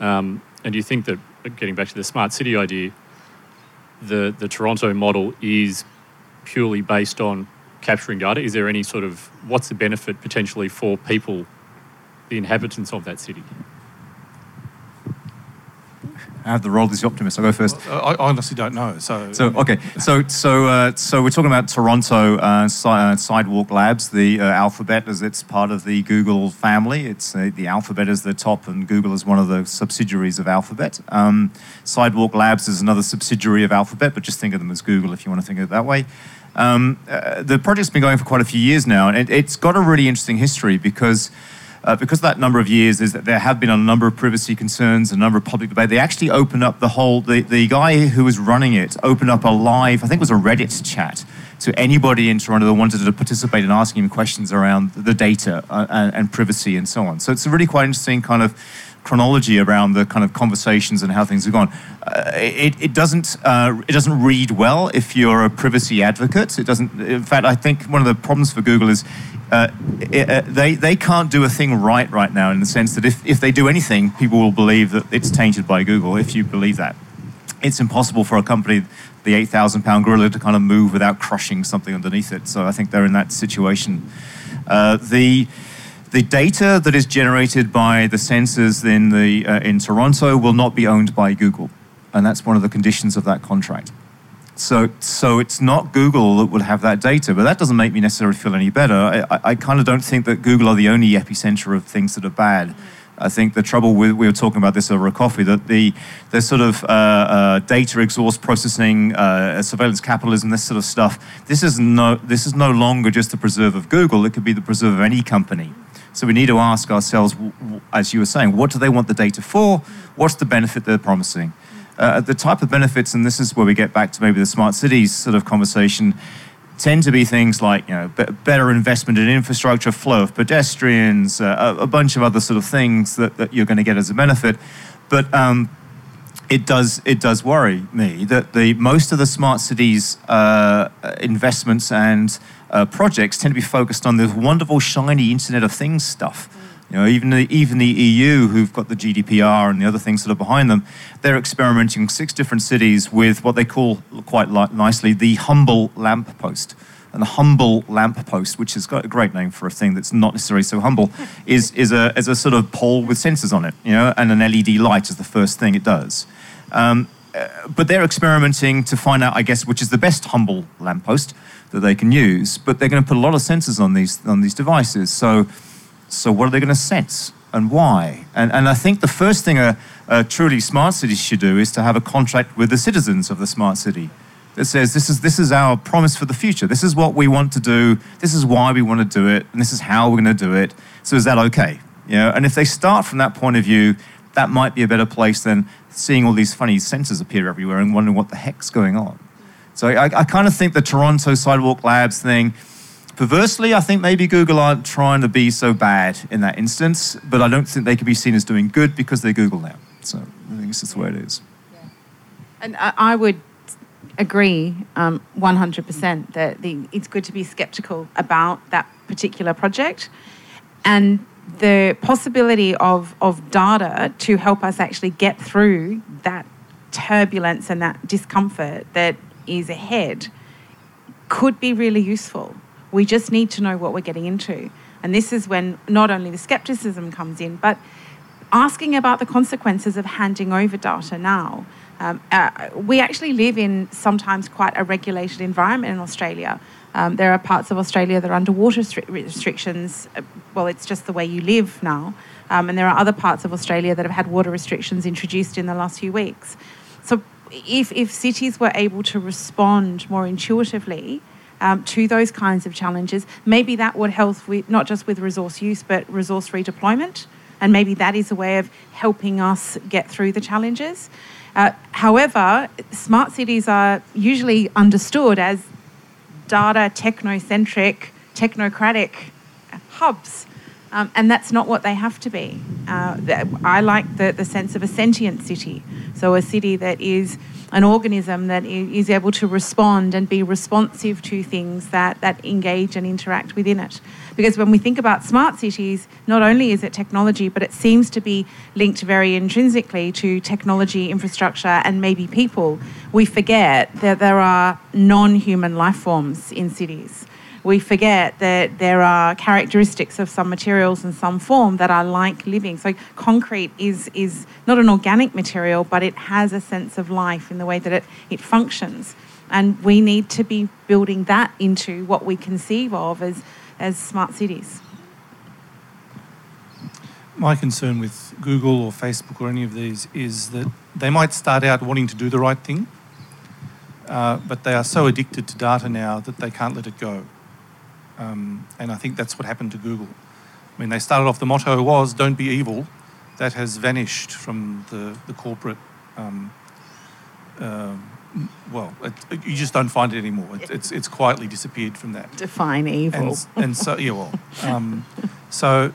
Um, and do you think that, getting back to the smart city idea, the the Toronto model is purely based on capturing data? Is there any sort of what's the benefit potentially for people, the inhabitants of that city? I have the role as the optimist. I'll go first. I, I honestly don't know. So, So okay, so so uh, so we're talking about Toronto uh, si- uh, Sidewalk Labs, the uh, Alphabet, as it's part of the Google family. It's uh, the Alphabet is the top, and Google is one of the subsidiaries of Alphabet. Um, Sidewalk Labs is another subsidiary of Alphabet, but just think of them as Google if you want to think of it that way. Um, uh, the project's been going for quite a few years now, and it, it's got a really interesting history because. Uh, because of that number of years is that there have been a number of privacy concerns, a number of public debate. They actually opened up the whole, the, the guy who was running it opened up a live, I think it was a Reddit chat to anybody in Toronto that wanted to participate in asking him questions around the data uh, and, and privacy and so on. So it's a really quite interesting kind of chronology around the kind of conversations and how things have gone. Uh, it, it doesn't uh, it doesn't read well if you're a privacy advocate. It doesn't. In fact, I think one of the problems for Google is uh, it, uh, they they can't do a thing right right now in the sense that if if they do anything, people will believe that it's tainted by Google. If you believe that, it's impossible for a company. The 8,000 pound gorilla to kind of move without crushing something underneath it. So I think they're in that situation. Uh, the the data that is generated by the sensors in, the, uh, in Toronto will not be owned by Google. And that's one of the conditions of that contract. So, so it's not Google that will have that data, but that doesn't make me necessarily feel any better. I, I, I kind of don't think that Google are the only epicenter of things that are bad. I think the trouble with we were talking about this over a coffee that the the sort of uh, uh, data exhaust processing, uh, surveillance capitalism, this sort of stuff. This is no this is no longer just the preserve of Google. It could be the preserve of any company. So we need to ask ourselves, as you were saying, what do they want the data for? What's the benefit they're promising? Uh, the type of benefits, and this is where we get back to maybe the smart cities sort of conversation, tend to be things like you know be- better investment in infrastructure, flow of pedestrians, uh, a, a bunch of other sort of things that, that you're going to get as a benefit. But um, it does it does worry me that the most of the smart cities uh, investments and uh, projects tend to be focused on this wonderful shiny Internet of Things stuff. You know, even the, even the EU, who've got the GDPR and the other things that are behind them, they're experimenting in six different cities with what they call quite li- nicely the humble lamppost. And the humble lamppost, which has got a great name for a thing that's not necessarily so humble, is, is, a, is a sort of pole with sensors on it, you know, and an LED light is the first thing it does. Um, uh, but they're experimenting to find out, I guess, which is the best humble lamppost that they can use. But they're going to put a lot of sensors on these on these devices. So, so what are they going to sense and why? And and I think the first thing a, a truly smart city should do is to have a contract with the citizens of the smart city that says this is this is our promise for the future. This is what we want to do. This is why we want to do it, and this is how we're going to do it. So is that okay? You know, and if they start from that point of view, that might be a better place than seeing all these funny sensors appear everywhere and wondering what the heck's going on. So I, I kind of think the Toronto Sidewalk Labs thing, perversely, I think maybe Google aren't trying to be so bad in that instance, but I don't think they can be seen as doing good because they're Google now. So I think it's just the way it is. And I, I would agree um, 100% that the, it's good to be skeptical about that particular project. And the possibility of, of data to help us actually get through that turbulence and that discomfort that is ahead could be really useful. We just need to know what we're getting into. And this is when not only the skepticism comes in, but asking about the consequences of handing over data now. Um, uh, we actually live in sometimes quite a regulated environment in Australia. Um, there are parts of Australia that are under water stri- restrictions. Uh, Well, it's just the way you live now. Um, and there are other parts of Australia that have had water restrictions introduced in the last few weeks. So, if, if cities were able to respond more intuitively um, to those kinds of challenges, maybe that would help with not just with resource use, but resource redeployment. And maybe that is a way of helping us get through the challenges. Uh, however, smart cities are usually understood as data technocentric, technocratic hubs. Um, and that's not what they have to be. Uh, I like the, the sense of a sentient city. So, a city that is an organism that is able to respond and be responsive to things that, that engage and interact within it. Because when we think about smart cities, not only is it technology, but it seems to be linked very intrinsically to technology, infrastructure, and maybe people. We forget that there are non human life forms in cities we forget that there are characteristics of some materials in some form that are like living. So concrete is is not an organic material, but it has a sense of life in the way that it, it functions. And we need to be building that into what we conceive of as, as smart cities. My concern with Google or Facebook or any of these is that they might start out wanting to do the right thing, uh, but they are so addicted to data now that they can't let it go. Um, and I think that's what happened to Google. I mean, they started off, the motto was, don't be evil. That has vanished from the, the corporate, um, uh, well, it, it- you just don't find it anymore. It, it's, it's quietly disappeared from that. Define evil. And, and so, yeah, well, um, so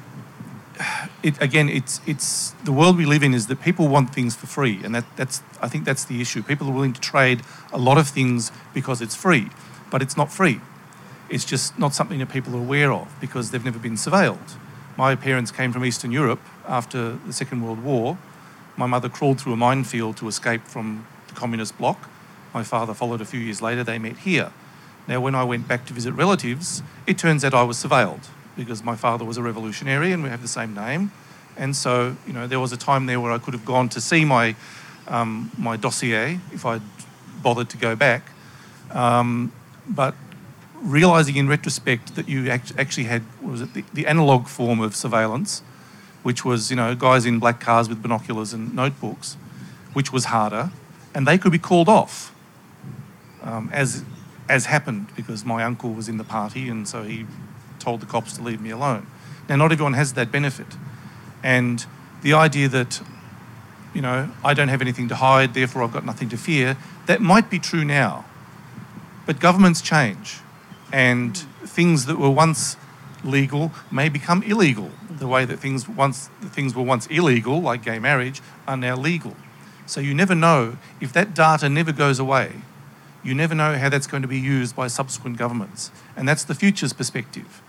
it, again, it's, it's the world we live in is that people want things for free. And that, that's, I think that's the issue. People are willing to trade a lot of things because it's free, but it's not free. It's just not something that people are aware of because they've never been surveilled. My parents came from Eastern Europe after the Second World War. My mother crawled through a minefield to escape from the communist bloc. My father followed a few years later. They met here. Now, when I went back to visit relatives, it turns out I was surveilled because my father was a revolutionary and we have the same name. And so, you know, there was a time there where I could have gone to see my, um, my dossier if I'd bothered to go back. Um, but realizing in retrospect that you act- actually had, was it, the, the analog form of surveillance, which was, you know, guys in black cars with binoculars and notebooks, which was harder, and they could be called off, um, as, as happened because my uncle was in the party and so he told the cops to leave me alone. Now, not everyone has that benefit. And the idea that, you know, I don't have anything to hide, therefore I've got nothing to fear, that might be true now. But governments change, and things that were once legal may become illegal. The way that things once things were once illegal, like gay marriage, are now legal. So you never know if that data never goes away. You never know how that's going to be used by subsequent governments, and that's the future's perspective,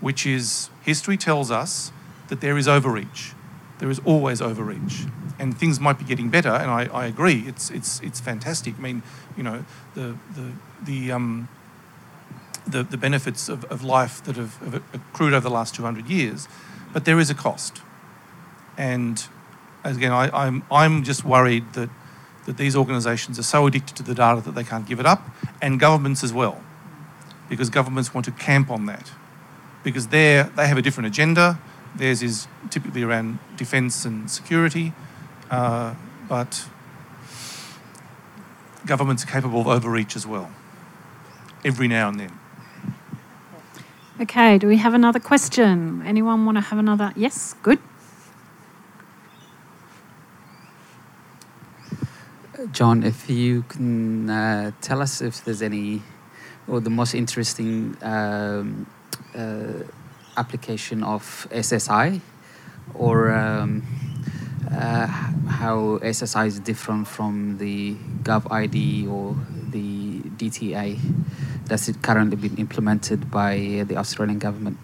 which is history tells us that there is overreach. There is always overreach, and things might be getting better. And I, I agree, it's it's it's fantastic. I mean, you know, the the the um, the, the benefits of, of life that have, have accrued over the last 200 years, but there is a cost. And again, I, I'm, I'm just worried that, that these organisations are so addicted to the data that they can't give it up, and governments as well, because governments want to camp on that. Because they they have a different agenda. Theirs is typically around defence and security, uh, but governments are capable of overreach as well, every now and then. Okay, do we have another question? Anyone want to have another? Yes, good. John, if you can uh, tell us if there's any, or the most interesting um, uh, application of SSI, or um, uh, how SSI is different from the GovID or the DTA that's currently been implemented by the Australian government.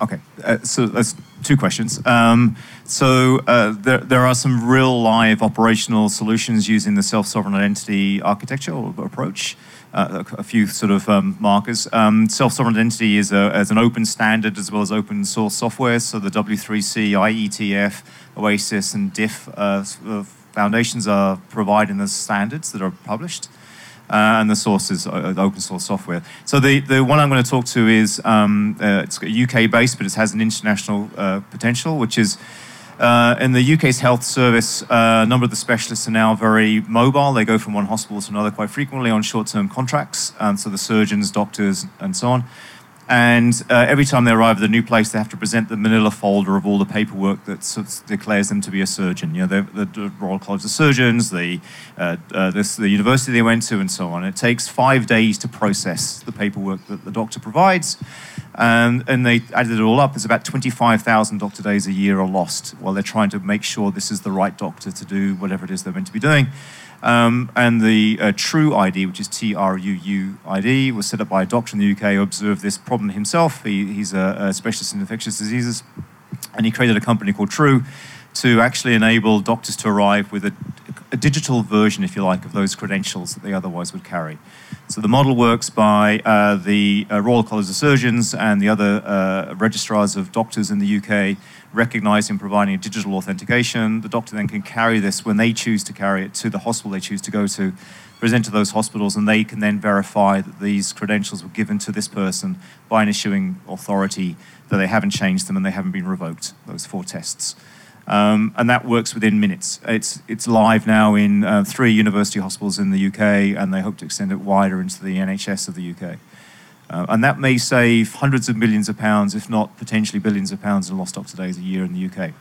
Okay, uh, so that's two questions. Um, so uh, there, there are some real live operational solutions using the self-sovereign identity architecture approach. Uh, a, few sort of um, markers. Um, self-sovereign identity is, a, as an open standard as well as open source software. So the W3C, IETF, OASIS, and DIF uh, uh, foundations are providing the standards that are published. Uh, and the source is uh, open source software. So the, the one I'm going to talk to is um, uh, it's UK based, but it has an international uh, potential, which is uh, in the UK's health service, uh, a number of the specialists are now very mobile. They go from one hospital to another quite frequently on short term contracts. Um, so the surgeons, doctors, and so on. And uh, every time they arrive at a new place, they have to present the manila folder of all the paperwork that sort of declares them to be a surgeon. You know, the, the Royal College of Surgeons, the, uh, uh, this, the university they went to, and so on. It takes five days to process the paperwork that the doctor provides. And, and they added it all up. There's about 25,000 doctor days a year are lost while they're trying to make sure this is the right doctor to do whatever it is they're meant to be doing. Um, and the uh, Truu ID, which is T R U U ID, was set up by a doctor in the UK who observed this problem himself. He, he's a, a specialist in infectious diseases, and he created a company called Truu to actually enable doctors to arrive with a, a, digital version, if you like, of those credentials that they otherwise would carry. So the model works by uh, the uh, Royal College of Surgeons and the other uh, registrars of doctors in the UK recognizing providing a digital authentication. The doctor then can carry this when they choose to carry it to the hospital they choose to go to, present to those hospitals, and they can then verify that these credentials were given to this person by an issuing authority, that they haven't changed them and they haven't been revoked, those four tests. Um, and that works within minutes. It's, it's live now in uh, three university hospitals in the UK, and they hope to extend it wider into the NHS of the UK. Uh, and that may save hundreds of millions of pounds, if not potentially billions of pounds in lost days a year in the UK.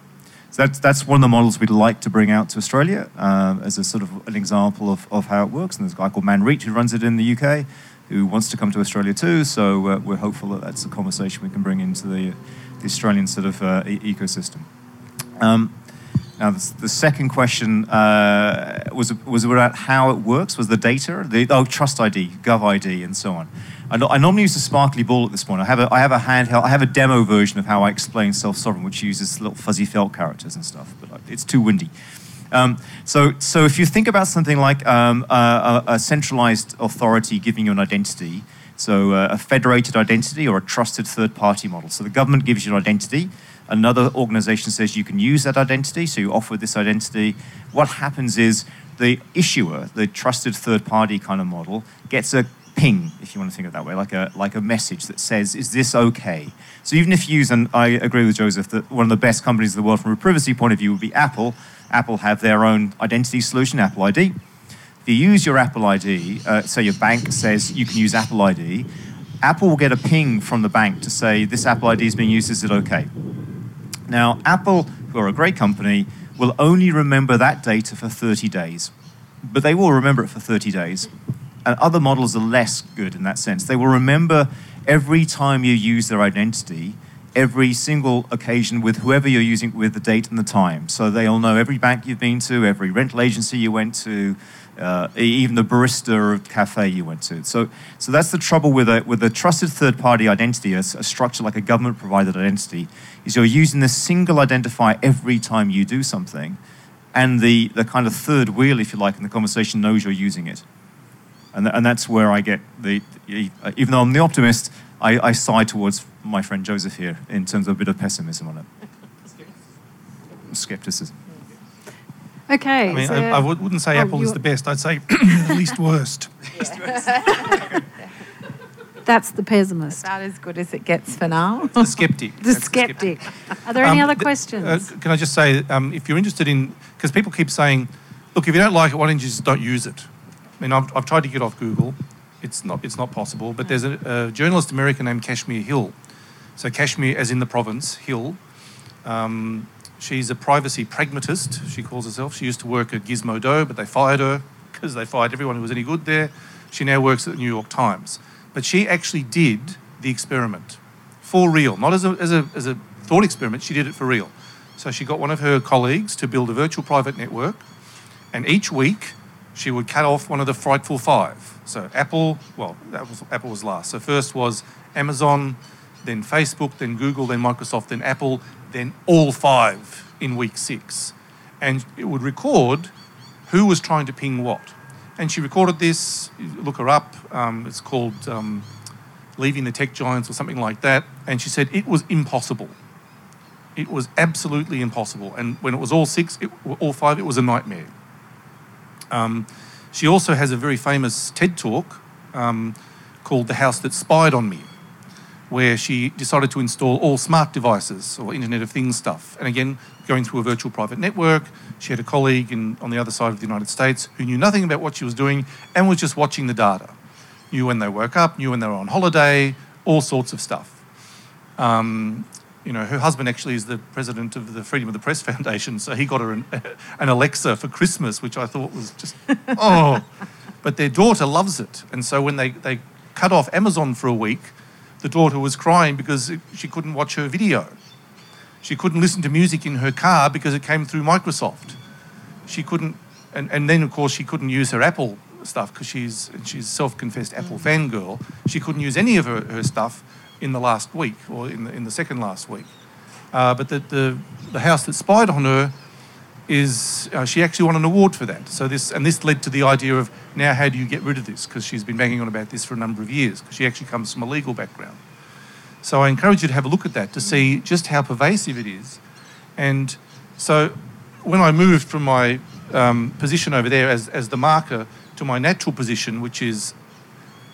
So that's, that's one of the models we'd like to bring out to Australia uh, as a sort of an example of, of how it works. And there's a guy called Manreet who runs it in the UK who wants to come to Australia too. So uh, we're hopeful that that's a conversation we can bring into the, the Australian sort of uh, e- ecosystem. Um, now, the, second question uh, was was about how it works. Was the data, the oh, Trust ID, Gov ID, and so on. I, I normally use a sparkly ball at this point. I have a I have a handheld. I have a demo version of how I explain self sovereign, which uses little fuzzy felt characters and stuff. But it's too windy. Um, so, so if you think about something like um, a, a, centralized authority giving you an identity, so uh, a federated identity or a trusted third party model. So the government gives you an identity Another organization says you can use that identity, so you offer this identity. What happens is the issuer, the trusted third party kind of model, gets a ping, if you want to think of it that way, like a like a message that says, "Is this okay?" So even if you use, and I agree with Joseph that one of the best companies in the world from a privacy point of view would be Apple. Apple have their own identity solution, Apple ID. If you use your Apple ID, uh, say your bank says you can use Apple ID, Apple will get a ping from the bank to say this Apple ID is being used. Is it okay? Now, Apple, who are a great company, will only remember that data for 30 days, but they will remember it for 30 days. And other models are less good in that sense. They will remember every time you use their identity, every single occasion with whoever you're using with the date and the time. So they'll know every bank you've been to, every rental agency you went to, uh, even the barista of cafe you went to. So, so that's the trouble with a, with a trusted third party identity, a, a structure like a government provided identity, is you're using this single identifier every time you do something, and the, the kind of third wheel, if you like, in the conversation knows you're using it. And, and that's where I get the, even though I'm the optimist, I, I side towards my friend Joseph here in terms of a bit of pessimism on it. Skepticism. Okay. I mean, so, I, I, wouldn't say oh, Apple is the best. I'd say the least worst. That's the pessimist. About as good as it gets for now. The skeptic. the skeptic. Are there um, any other questions? Uh, can I just say, um, if you're interested in, because people keep saying, look, if you don't like it, why don't you just don't use it? I mean, I've, I've tried to get off Google. It's not, it's not possible. But there's a, a journalist American named Kashmir Hill. So Kashmir, as in the province, Hill. Um, she's a privacy pragmatist, she calls herself. She used to work at Gizmodo, but they fired her because they fired everyone who was any good there. She now works at the New York Times. But she actually did the experiment for real, not as a, as a, as a thought experiment, she did it for real. So she got one of her colleagues to build a virtual private network, and each week she would cut off one of the frightful five. So Apple, well, was, Apple was last. So first was Amazon, then Facebook, then Google, then Microsoft, then Apple, then all five in week six. And it would record who was trying to ping what. And she recorded this, look her up, um, it's called um, Leaving the Tech Giants or something like that. And she said it was impossible. It was absolutely impossible. And when it was all six, it, all five, it was a nightmare. Um, she also has a very famous TED talk um, called The House That Spied on Me, where she decided to install all smart devices or Internet of Things stuff. And again, going through a virtual private network, she had a colleague in, on the other side of the United States who knew nothing about what she was doing and was just watching the data. Knew when they woke up, knew when they were on holiday, all sorts of stuff. Um, you know, her husband actually is the president of the Freedom of the Press Foundation, so he got her an, an Alexa for Christmas, which I thought was just, oh. But their daughter loves it. And so when they, they cut off Amazon for a week, the daughter was crying because she couldn't watch her video. She couldn't listen to music in her car because it came through Microsoft. She couldn't, and, and then of course she couldn't use her Apple stuff because she's she's self-confessed Apple fangirl. She couldn't use any of her, her stuff in the last week or in the, in the second last week. Uh, but the, the the house that spied on her is uh, she actually won an award for that. So this and this led to the idea of now how do you get rid of this because she's been banging on about this for a number of years because she actually comes from a legal background. So I encourage you to have a look at that to see just how pervasive it is. And so when I moved from my um, position over there as, as the marker to my natural position, which is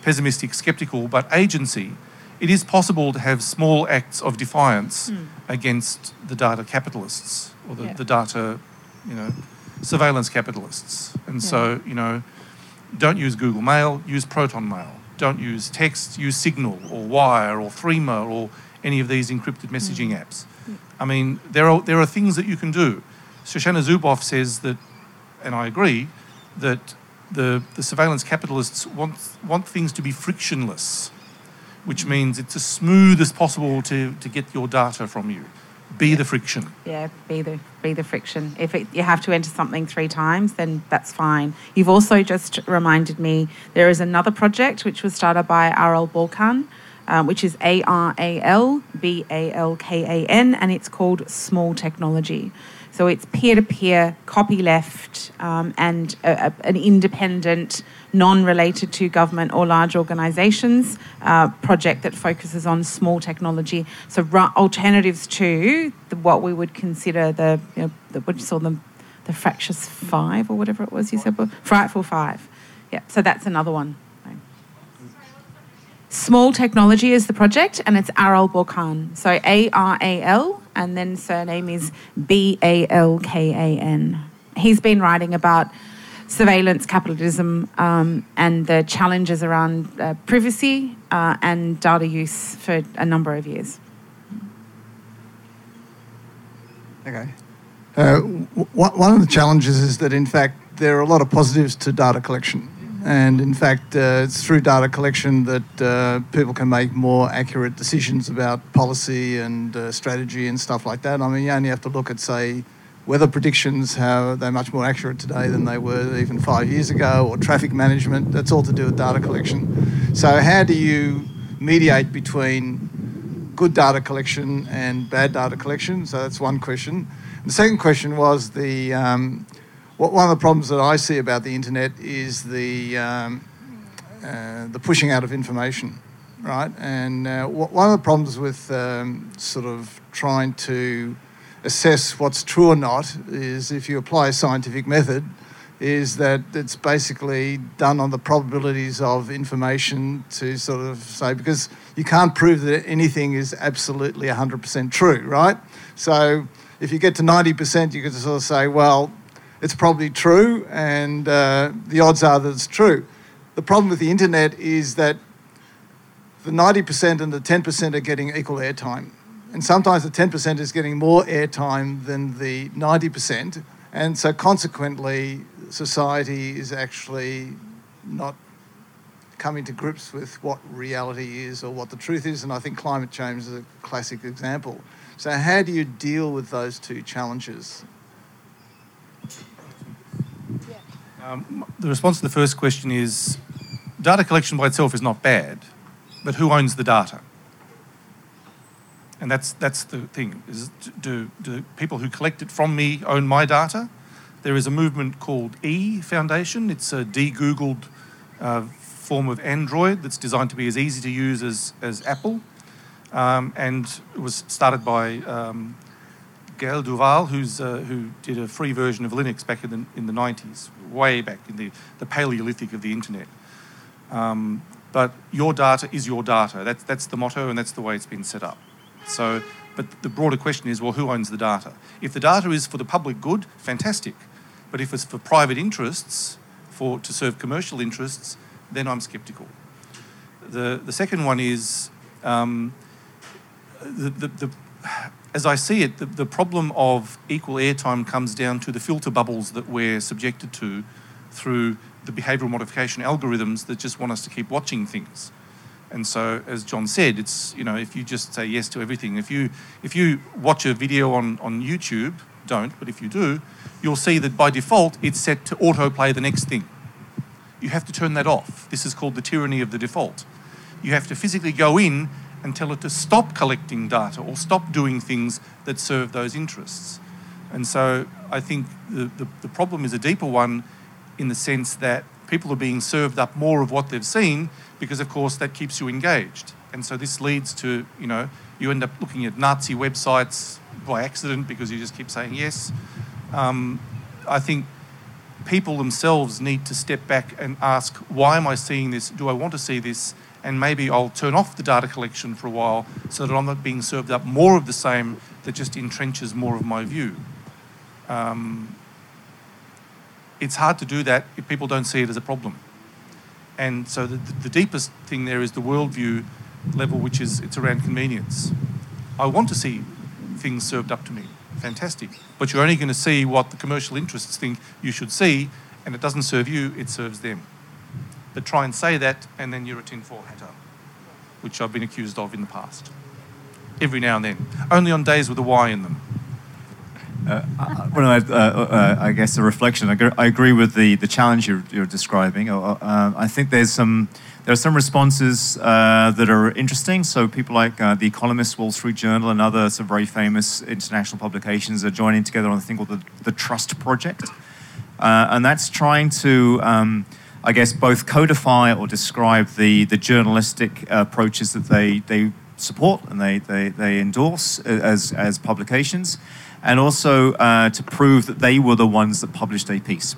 pessimistic, skeptical, but agency, it is possible to have small acts of defiance Mm. against the data capitalists or the, Yeah. the data, you know, surveillance capitalists. And so, you know, don't use Google Mail, use Proton Mail. Don't use text, use Signal or Wire or Threema or any of these encrypted mm. messaging apps. I mean, there are, there are things that you can do. Shoshana Zuboff says that, and I agree, that the, the surveillance capitalists want, want things to be frictionless, which mm. means it's as smooth as possible to, to get your data from you. Be the friction. Yeah, be the be the friction. If it, you have to enter something three times, then that's fine. You've also just reminded me there is another project which was started by Aral Balkan, um, which is A R A L B A L K A N, and it's called Small Technology. So it's peer to peer, copyleft, um, and a, a, an independent, non related to government or large organisations uh, project that focuses on small technology. So ru- alternatives to the, what we would consider the, you know, the what you saw them, the fractious five or whatever it was you said, frightful five. Yeah, so that's another one. Small Technology is the project, and it's Aral Balkan. So A R A L, and then surname is B A L K A N. He's been writing about surveillance capitalism um, and the challenges around uh, privacy uh, and data use for a number of years. Okay. Uh, w- one of the challenges is that, in fact, there are a lot of positives to data collection. And in fact, uh, it's through data collection that uh, people can make more accurate decisions about policy and uh, strategy and stuff like that. I mean, you only have to look at, say, weather predictions, how they're much more accurate today than they were even five years ago, or traffic management. That's all to do with data collection. So, how do you mediate between good data collection and bad data collection? So, that's one question. The second question was the um, what, one of the problems that I see about the internet is the um, uh, the pushing out of information, right? And uh, wh- one of the problems with um, sort of trying to assess what's true or not is if you apply a scientific method, is that it's basically done on the probabilities of information to sort of say because you can't prove that anything is absolutely 100% true, right? So if you get to 90%, you can sort of say, well, it's probably true, and uh, the odds are that it's true. The problem with the internet is that the 90% and the 10% are getting equal airtime. And sometimes the 10% is getting more airtime than the 90%. And so consequently, society is actually not coming to grips with what reality is or what the truth is. And I think climate change is a classic example. So, how do you deal with those two challenges? Um, the response to the first question is data collection by itself is not bad, but who owns the data? And that's, that's the thing, is do, do people who collect it from me own my data? There is a movement called E Foundation. It's a de-Googled uh, form of Android that's designed to be as easy to use as, as Apple. Um, and it was started by um, Gaël Duval, who's, uh, who did a free version of Linux back in the, in the 90s, way back in the, the Paleolithic of the internet. Um, but your data is your data. That's, that's the motto, and that's the way it's been set up. So, but the broader question is well, who owns the data? If the data is for the public good, fantastic. But if it's for private interests, for to serve commercial interests, then I'm sceptical. The, the second one is um, the, the, the, as I see it, the, the problem of equal airtime comes down to the filter bubbles that we're subjected to through the behavioural modification algorithms that just want us to keep watching things. And so, as John said, it's you know if you just say yes to everything, if you if you watch a video on on YouTube, don't, but if you do, you'll see that by default it's set to autoplay the next thing. You have to turn that off. This is called the tyranny of the default. You have to physically go in and tell it to stop collecting data or stop doing things that serve those interests. And so I think the, the, the problem is a deeper one in the sense that people are being served up more of what they've seen because, of course, that keeps you engaged. And so this leads to, you know, you end up looking at Nazi websites by accident because you just keep saying yes. Um, I think people themselves need to step back and ask, why am I seeing this? Do I want to see this? And maybe I'll turn off the data collection for a while so that I'm not being served up more of the same that just entrenches more of my view. Um, it's hard to do that if people don't see it as a problem. And so the, the deepest thing there is the worldview level, which is it's around convenience. I want to see things served up to me. Fantastic. But you're only going to see what the commercial interests think you should see, and it doesn't serve you, it serves them. But try and say that, and then you're a tinfoil hatter, which I've been accused of in the past. Every now and then. Only on days with a Y in them. Uh, well, uh, uh, I guess a reflection. I agree, with the, the challenge you're, you're describing. Uh, uh, I think there's some there are some responses uh, that are interesting. So people like The Economist, Wall Street Journal, and other some very famous international publications are joining together on a thing called the, the Trust Project, and that's trying to um, I guess, both codify or describe the, the journalistic approaches that they, they support and they, they, they endorse as, as publications, and also uh, to prove that they were the ones that published a piece.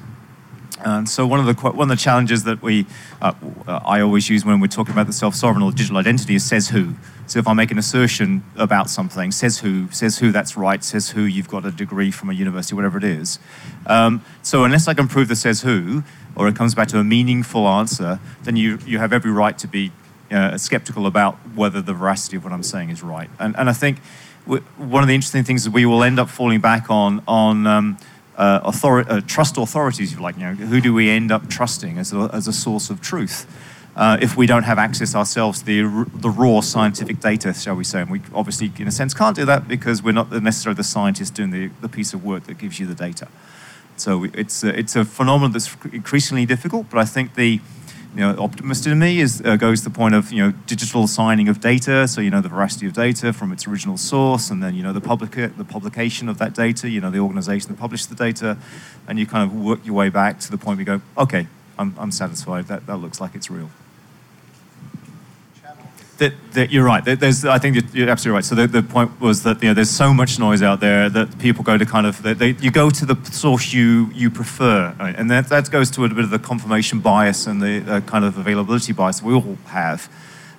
And so one of the one of the challenges that we uh, I always use when we're talking about the self-sovereign or digital identity is says who. So if I make an assertion about something, says who, says who that's right, says who you've got a degree from a university, whatever it is. Um, so unless I can prove the says who, or it comes back to a meaningful answer, then you you have every right to be uh, skeptical about whether the veracity of what I'm saying is right. And and I think one of the interesting things is we will end up falling back on on um, uh, author- uh, trust authorities, if you like. You know, who do we end up trusting as a, as a source of truth? Uh, if we don't have access ourselves to the, the raw scientific data, shall we say. And we obviously, in a sense, can't do that because we're not necessarily the scientists doing the, the piece of work that gives you the data. So it's a, it's a phenomenon that's increasingly difficult, but I think the, you know, optimist in me is uh, goes to the point of you know digital signing of data. So you know the veracity of data from its original source, and then you know the public the publication of that data. You know the organisation that published the data, and you kind of work your way back to the point where you go, okay, I'm, I'm satisfied. That that looks like it's real. That, that, you're right. There's, I think you're absolutely right. So the, the point was that you know, there's so much noise out there that people go to kind of they, they, you go to the source you you prefer, right? and that, that goes to a bit of the confirmation bias and the uh, kind of availability bias we all have.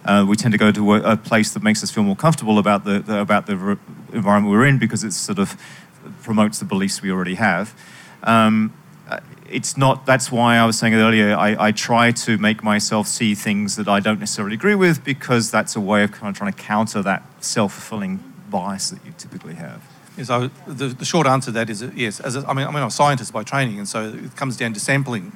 Uh, we tend to go to a, a, place that makes us feel more comfortable about the, the about the re- environment we're in because it sort of promotes the beliefs we already have. Um, it's not that's why i was saying earlier I, I, try to make myself see things that i don't necessarily agree with because that's a way of kind of trying to counter that self-fulfilling bias that you typically have. Yes, so the, the short answer to that is yes as a, I mean, I mean i'm a scientist by training and so it comes down to sampling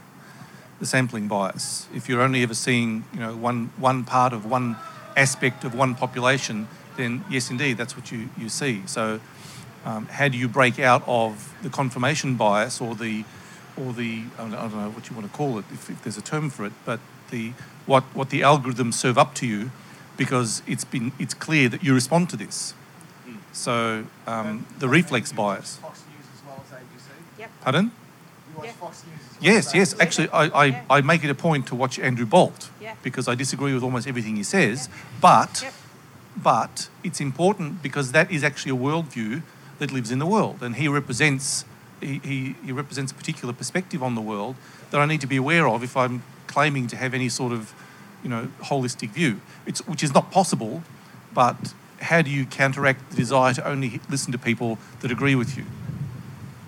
the sampling bias. If you're only ever seeing you know one one part of one aspect of one population then yes indeed that's what you, you see. So um, how do you break out of the confirmation bias or the or the I don't know what you want to call it, if, if, there's a term for it, but the what what the algorithms serve up to you, because it's been it's clear that you respond to this. Mm. So um, the reflex bias. Fox News as well as ABC. Yep. Pardon? Yeah. yes, yes. Actually, I, I, yeah. I make it a point to watch Andrew Bolt yeah. because I disagree with almost everything he says. But, yep. but it's important because that is actually a worldview that lives in the world, and he represents he, he, he represents a particular perspective on the world that I need to be aware of if I'm claiming to have any sort of you know holistic view. It's which is not possible, but how do you counteract the desire to only listen to people that agree with you?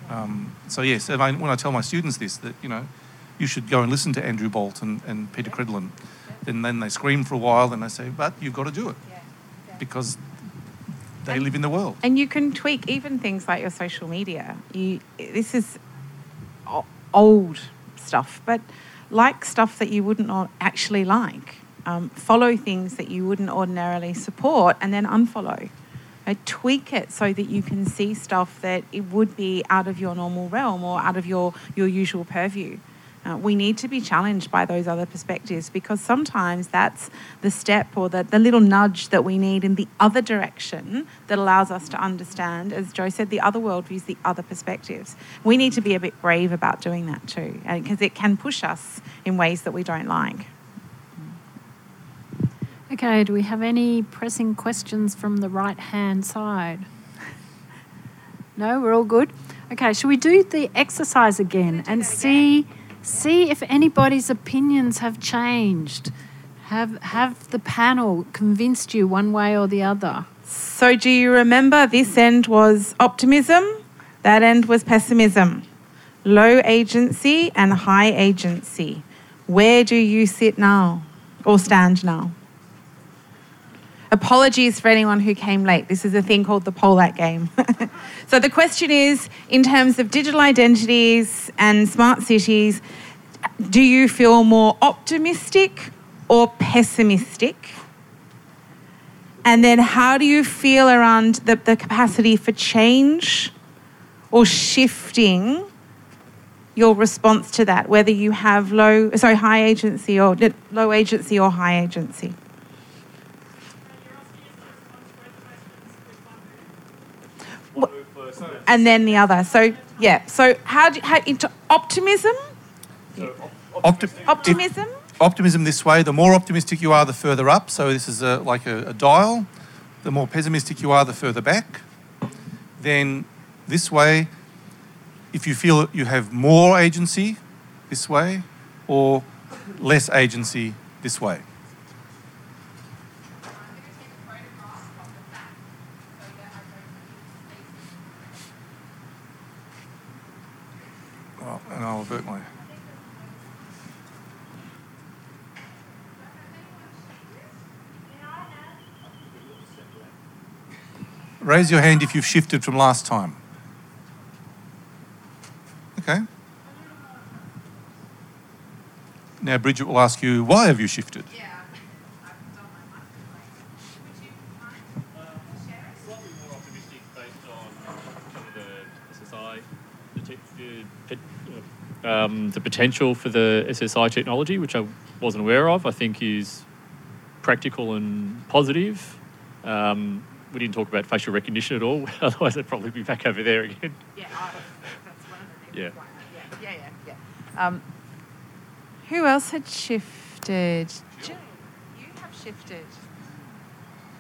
Um, so yes, and I, when I tell my students this, that you know, you should go and listen to Andrew Bolt and, and Peta Credlin, then then they scream for a while, and I say, but you've got to do it because they And- live in the world. And you can tweak even things like your social media. You, this is old stuff, but like stuff that you wouldn't actually like. Um, follow things that you wouldn't ordinarily support and then unfollow. Uh, tweak it so that you can see stuff that it would be out of your normal realm or out of your, your usual purview. Uh, we need to be challenged by those other perspectives because sometimes that's the step or the, the little nudge that we need in the other direction that allows us to understand, as Joe said, the other worldviews, the other perspectives. We need to be a bit brave about doing that too because it can push us in ways that we don't like. Okay, do we have any pressing questions from the right hand side? No, we're all good. Okay, shall we do the exercise again and see see if anybody's opinions have changed? Have have the panel convinced you one way or the other? So, do you remember this end was optimism, that end was pessimism, low agency and high agency. Where do you sit now or stand now? Apologies for anyone who came late. This is a thing called the Polak game. so, the question is in terms of digital identities and smart cities, do you feel more optimistic or pessimistic? And then how do you feel around the, the capacity for change or shifting your response to that, whether you have low, sorry, high agency or low agency or high agency? And then the other. So, yeah. So, how do how, into optimism? Opti- Optimism? optimism this way the more optimistic you are, the further up. So this is a, like a, a dial. The more pessimistic you are, the further back. Then this way, if you feel you have more agency this way or less agency this way. Avert. Raise your hand if you've shifted from last time. Okay. Now Bridget will ask you, why have you shifted? Slightly more optimistic based on some of the SSI, the, te- the, pe- um, the potential for the SSI technology, which I wasn't aware of, I think is practical and positive. Um, we didn't talk about facial recognition at all, otherwise I'd probably be back over there again. Yeah, that's one of the Yeah. Yeah, yeah, yeah. Um, who else had shifted? Jill, you have shifted.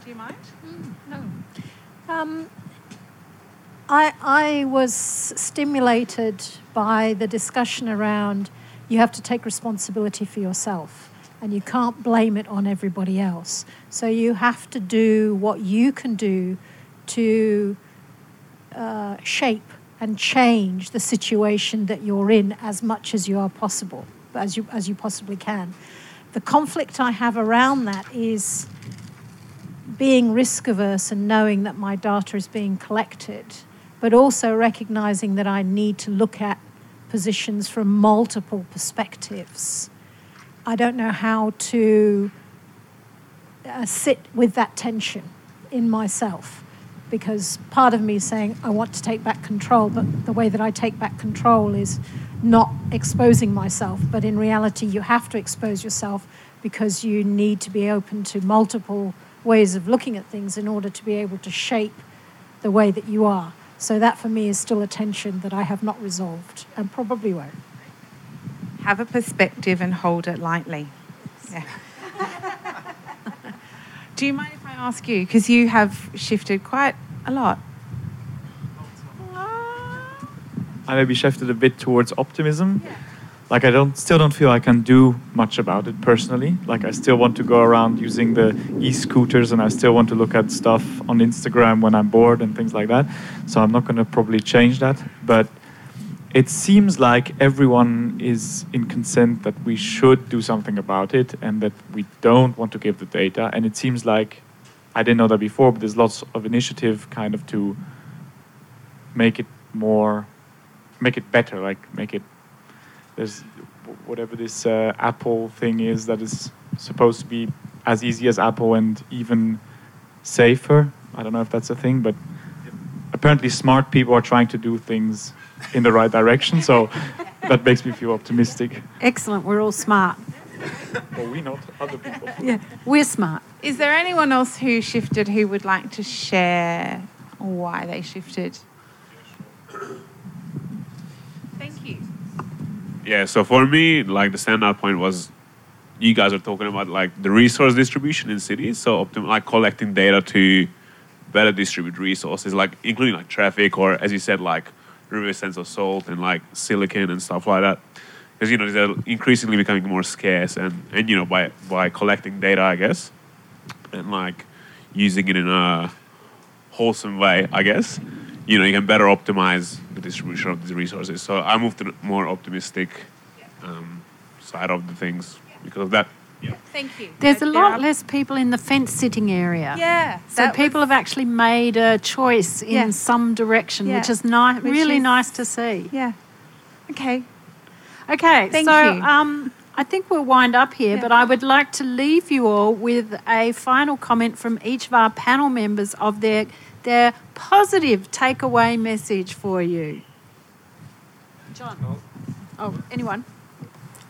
Do you mind? No. Um, I, I was stimulated by the discussion around you have to take responsibility for yourself and you can't blame it on everybody else. So you have to do what you can do to uh, shape and change the situation that you're in as much as you are possible, as you, as you possibly can. The conflict I have around that is being risk averse and knowing that my data is being collected, but also recognizing that I need to look at positions from multiple perspectives. I don't know how to uh, sit with that tension in myself because part of me is saying I want to take back control, but the way that I take back control is not exposing myself. But in reality, you have to expose yourself because you need to be open to multiple ways of looking at things in order to be able to shape the way that you are. So that for me is still a tension that I have not resolved and probably won't. Have a perspective and hold it lightly. Yeah. Do you mind if I ask you? Because you have shifted quite a lot. I maybe shifted a bit towards optimism. Yeah. Like I don't still don't feel I can do much about it personally. Like I still want to go around using the e-scooters and I still want to look at stuff on Instagram when I'm bored and things like that. So I'm not going to probably change that, but it seems like everyone is in consent that we should do something about it and that we don't want to give the data and it seems like I didn't know that before, but there's lots of initiative kind of to make it more, make it better, like make it. There's whatever this uh, Apple thing is that is supposed to be as easy as Apple and even safer. I don't know if that's a thing, but apparently smart people are trying to do things in the right direction. So that makes me feel optimistic. Excellent. We're all smart. Well, we not other people. Yeah, we're smart. Is there anyone else who shifted who would like to share why they shifted? Thank you. Yeah, so for me, like the standout point was you guys are talking about like the resource distribution in cities, so optim- like collecting data to better distribute resources, like including like traffic or as you said, like river sense of salt and like silicon and stuff like that. Because you know they're increasingly becoming more scarce, and and you know by by collecting data, I guess, and like using it in a wholesome way, I guess, you know you can better optimize the distribution of these resources. So I moved to the more optimistic um, side of the things because of that. Yeah. Thank you. There's a There lot are- less people in the fence sitting area. Yeah, So that people have actually made a choice in Yeah. some direction, Yeah. which is ni- Which really is- nice to see. Yeah. Okay. Okay, Thank so you. Um, I think we'll wind up here, but I would like to leave you all with a final comment from each of our panel members of their their positive takeaway message for you. John. Oh, anyone?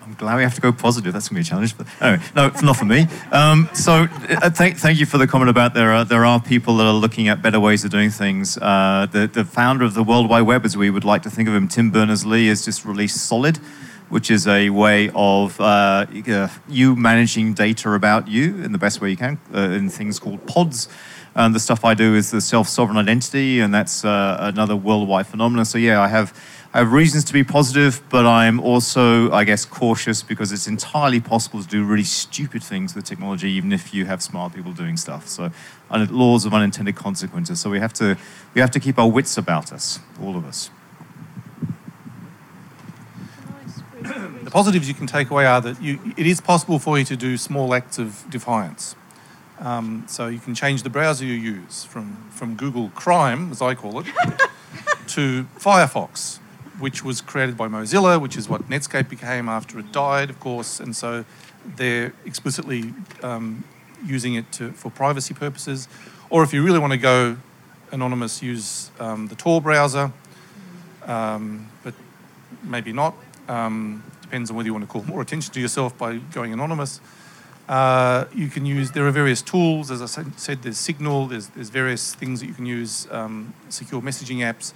I'm glad we have to go positive. That's going to be a challenge. But anyway, no, not for me. Um, so uh, thank, thank you for the comment about there are, there are people that are looking at better ways of doing things. Uh, the, the founder of the World Wide Web, as we would like to think of him, Tim Berners-Lee, has just released Solid, which is a way of uh, uh, you managing data about you in the best way you can uh, in things called pods. And the stuff I do is the self-sovereign identity, and that's uh, another worldwide phenomenon. So yeah, I have I have reasons to be positive, but I'm also, I guess, cautious because it's entirely possible to do really stupid things with technology, even if you have smart people doing stuff. So, laws of unintended consequences. So we have to we have to keep our wits about us, all of us. The positives you can take away are that you, it is possible for you to do small acts of defiance. Um, so you can change the browser you use from, from Google Chrome, as I call it, to Firefox, which was created by Mozilla, which is what Netscape became after it died, of course. And so they're explicitly um, using it to, for privacy purposes. Or if you really want to go anonymous, use um, the Tor browser, um, but maybe not. Um, depends on whether you want to call more attention to yourself by going anonymous. Uh, you can use, there are various tools, as I said, there's Signal, there's, there's various things that you can use, um, secure messaging apps.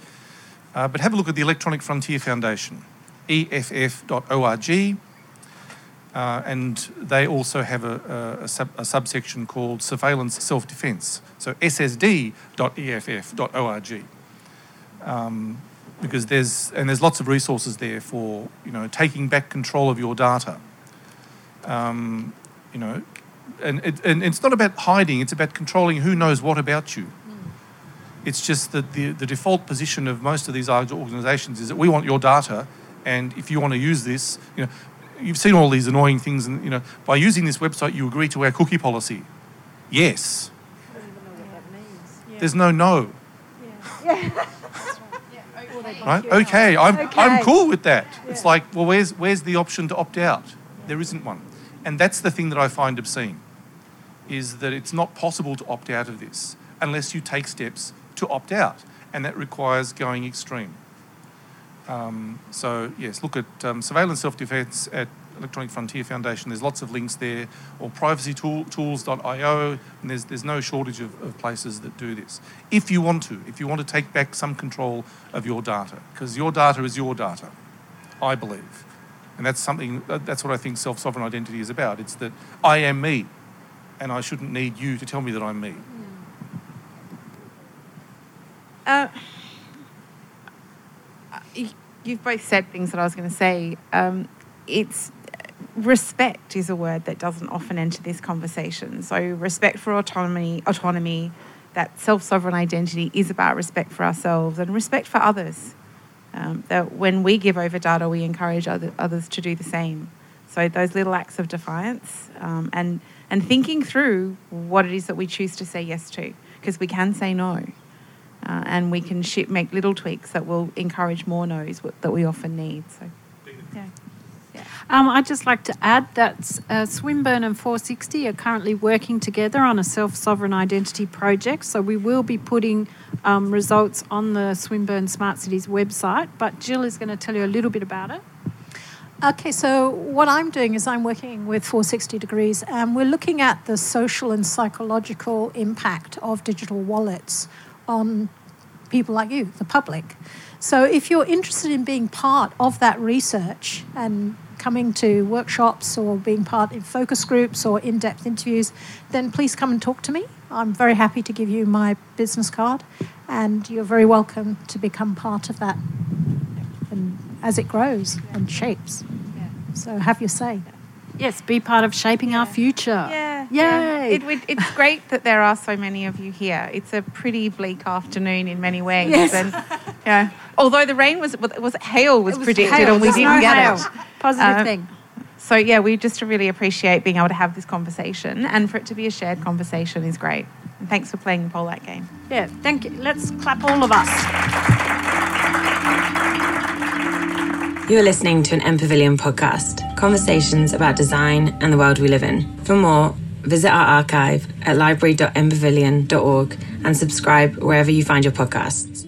Uh, but have a look at the Electronic Frontier Foundation, EFF.org. Uh, and they also have a, a, a, sub, a subsection called Surveillance Self Defense. So ssd.eff.org. Um, because there's and there's lots of resources there for you know taking back control of your data. Um, you know, and, it, and it's not about hiding; it's about controlling who knows what about you. Hmm. It's just that the, the default position of most of these organisations is that we want your data, and if you want to use this, you know, you've seen all these annoying things, and you know, by using this website, you agree to our cookie policy. Yes. There's no no. Right? Okay, I'm, I'm cool with that. It's like, well, where's, where's the option to opt out? There isn't one. And that's the thing that I find obscene, is that it's not possible to opt out of this unless you take steps to opt out. And that requires going extreme. Um, so, yes, look at um, surveillance self defense at Electronic Frontier Foundation. There's lots of links there, or privacytools.io, and there's, there's no shortage of, of places that do this. If you want to, if you want to take back some control of your data, because your data is your data, I believe. And that's something, that's what I think self sovereign identity is about. It's that I am me, and I shouldn't need you to tell me that I'm me. Uh, you've both said things that I was going to say. Um, it's respect is a word that doesn't often enter this conversation. So respect for autonomy, autonomy, that self-sovereign identity is about respect for ourselves and respect for others. Um, that when we give over data, we encourage other, others to do the same. So those little acts of defiance um, and and thinking through what it is that we choose to say yes to, because we can say no, uh, and we can make little tweaks that will encourage more no's that we often need. So, yeah. Um, I'd just like to add that uh, Swinburne and 460 are currently working together on a self sovereign identity project. So we will be putting um, results on the Swinburne Smart Cities website. But Jill is going to tell you a little bit about it. Okay, so what I'm doing is I'm working with 460 Degrees and we're looking at the social and psychological impact of digital wallets on people like you, the public. So if you're interested in being part of that research and coming to workshops or being part in focus groups or in depth interviews, then please come and talk to me. I'm very happy to give you my business card, and you're very welcome to become part of that and as it grows and shapes. So have your say. Yes, be part of shaping our future. Yeah. Yay! yeah. It, it, it's great that there are so many of you here. It's a pretty bleak afternoon in many ways. Yes. And, yeah. Although the rain was, was hail was, was predicted hail. and we didn't no get hail. it. Positive Um, thing. So yeah, we just really appreciate being able to have this conversation, and for it to be a shared conversation is great. And thanks for playing the Polak game. Yeah, thank you. Let's clap all of us. You are listening to an MPavilion podcast, conversations about design and the world we live in. For more, visit our archive at library.mpavilion.org and subscribe wherever you find your podcasts.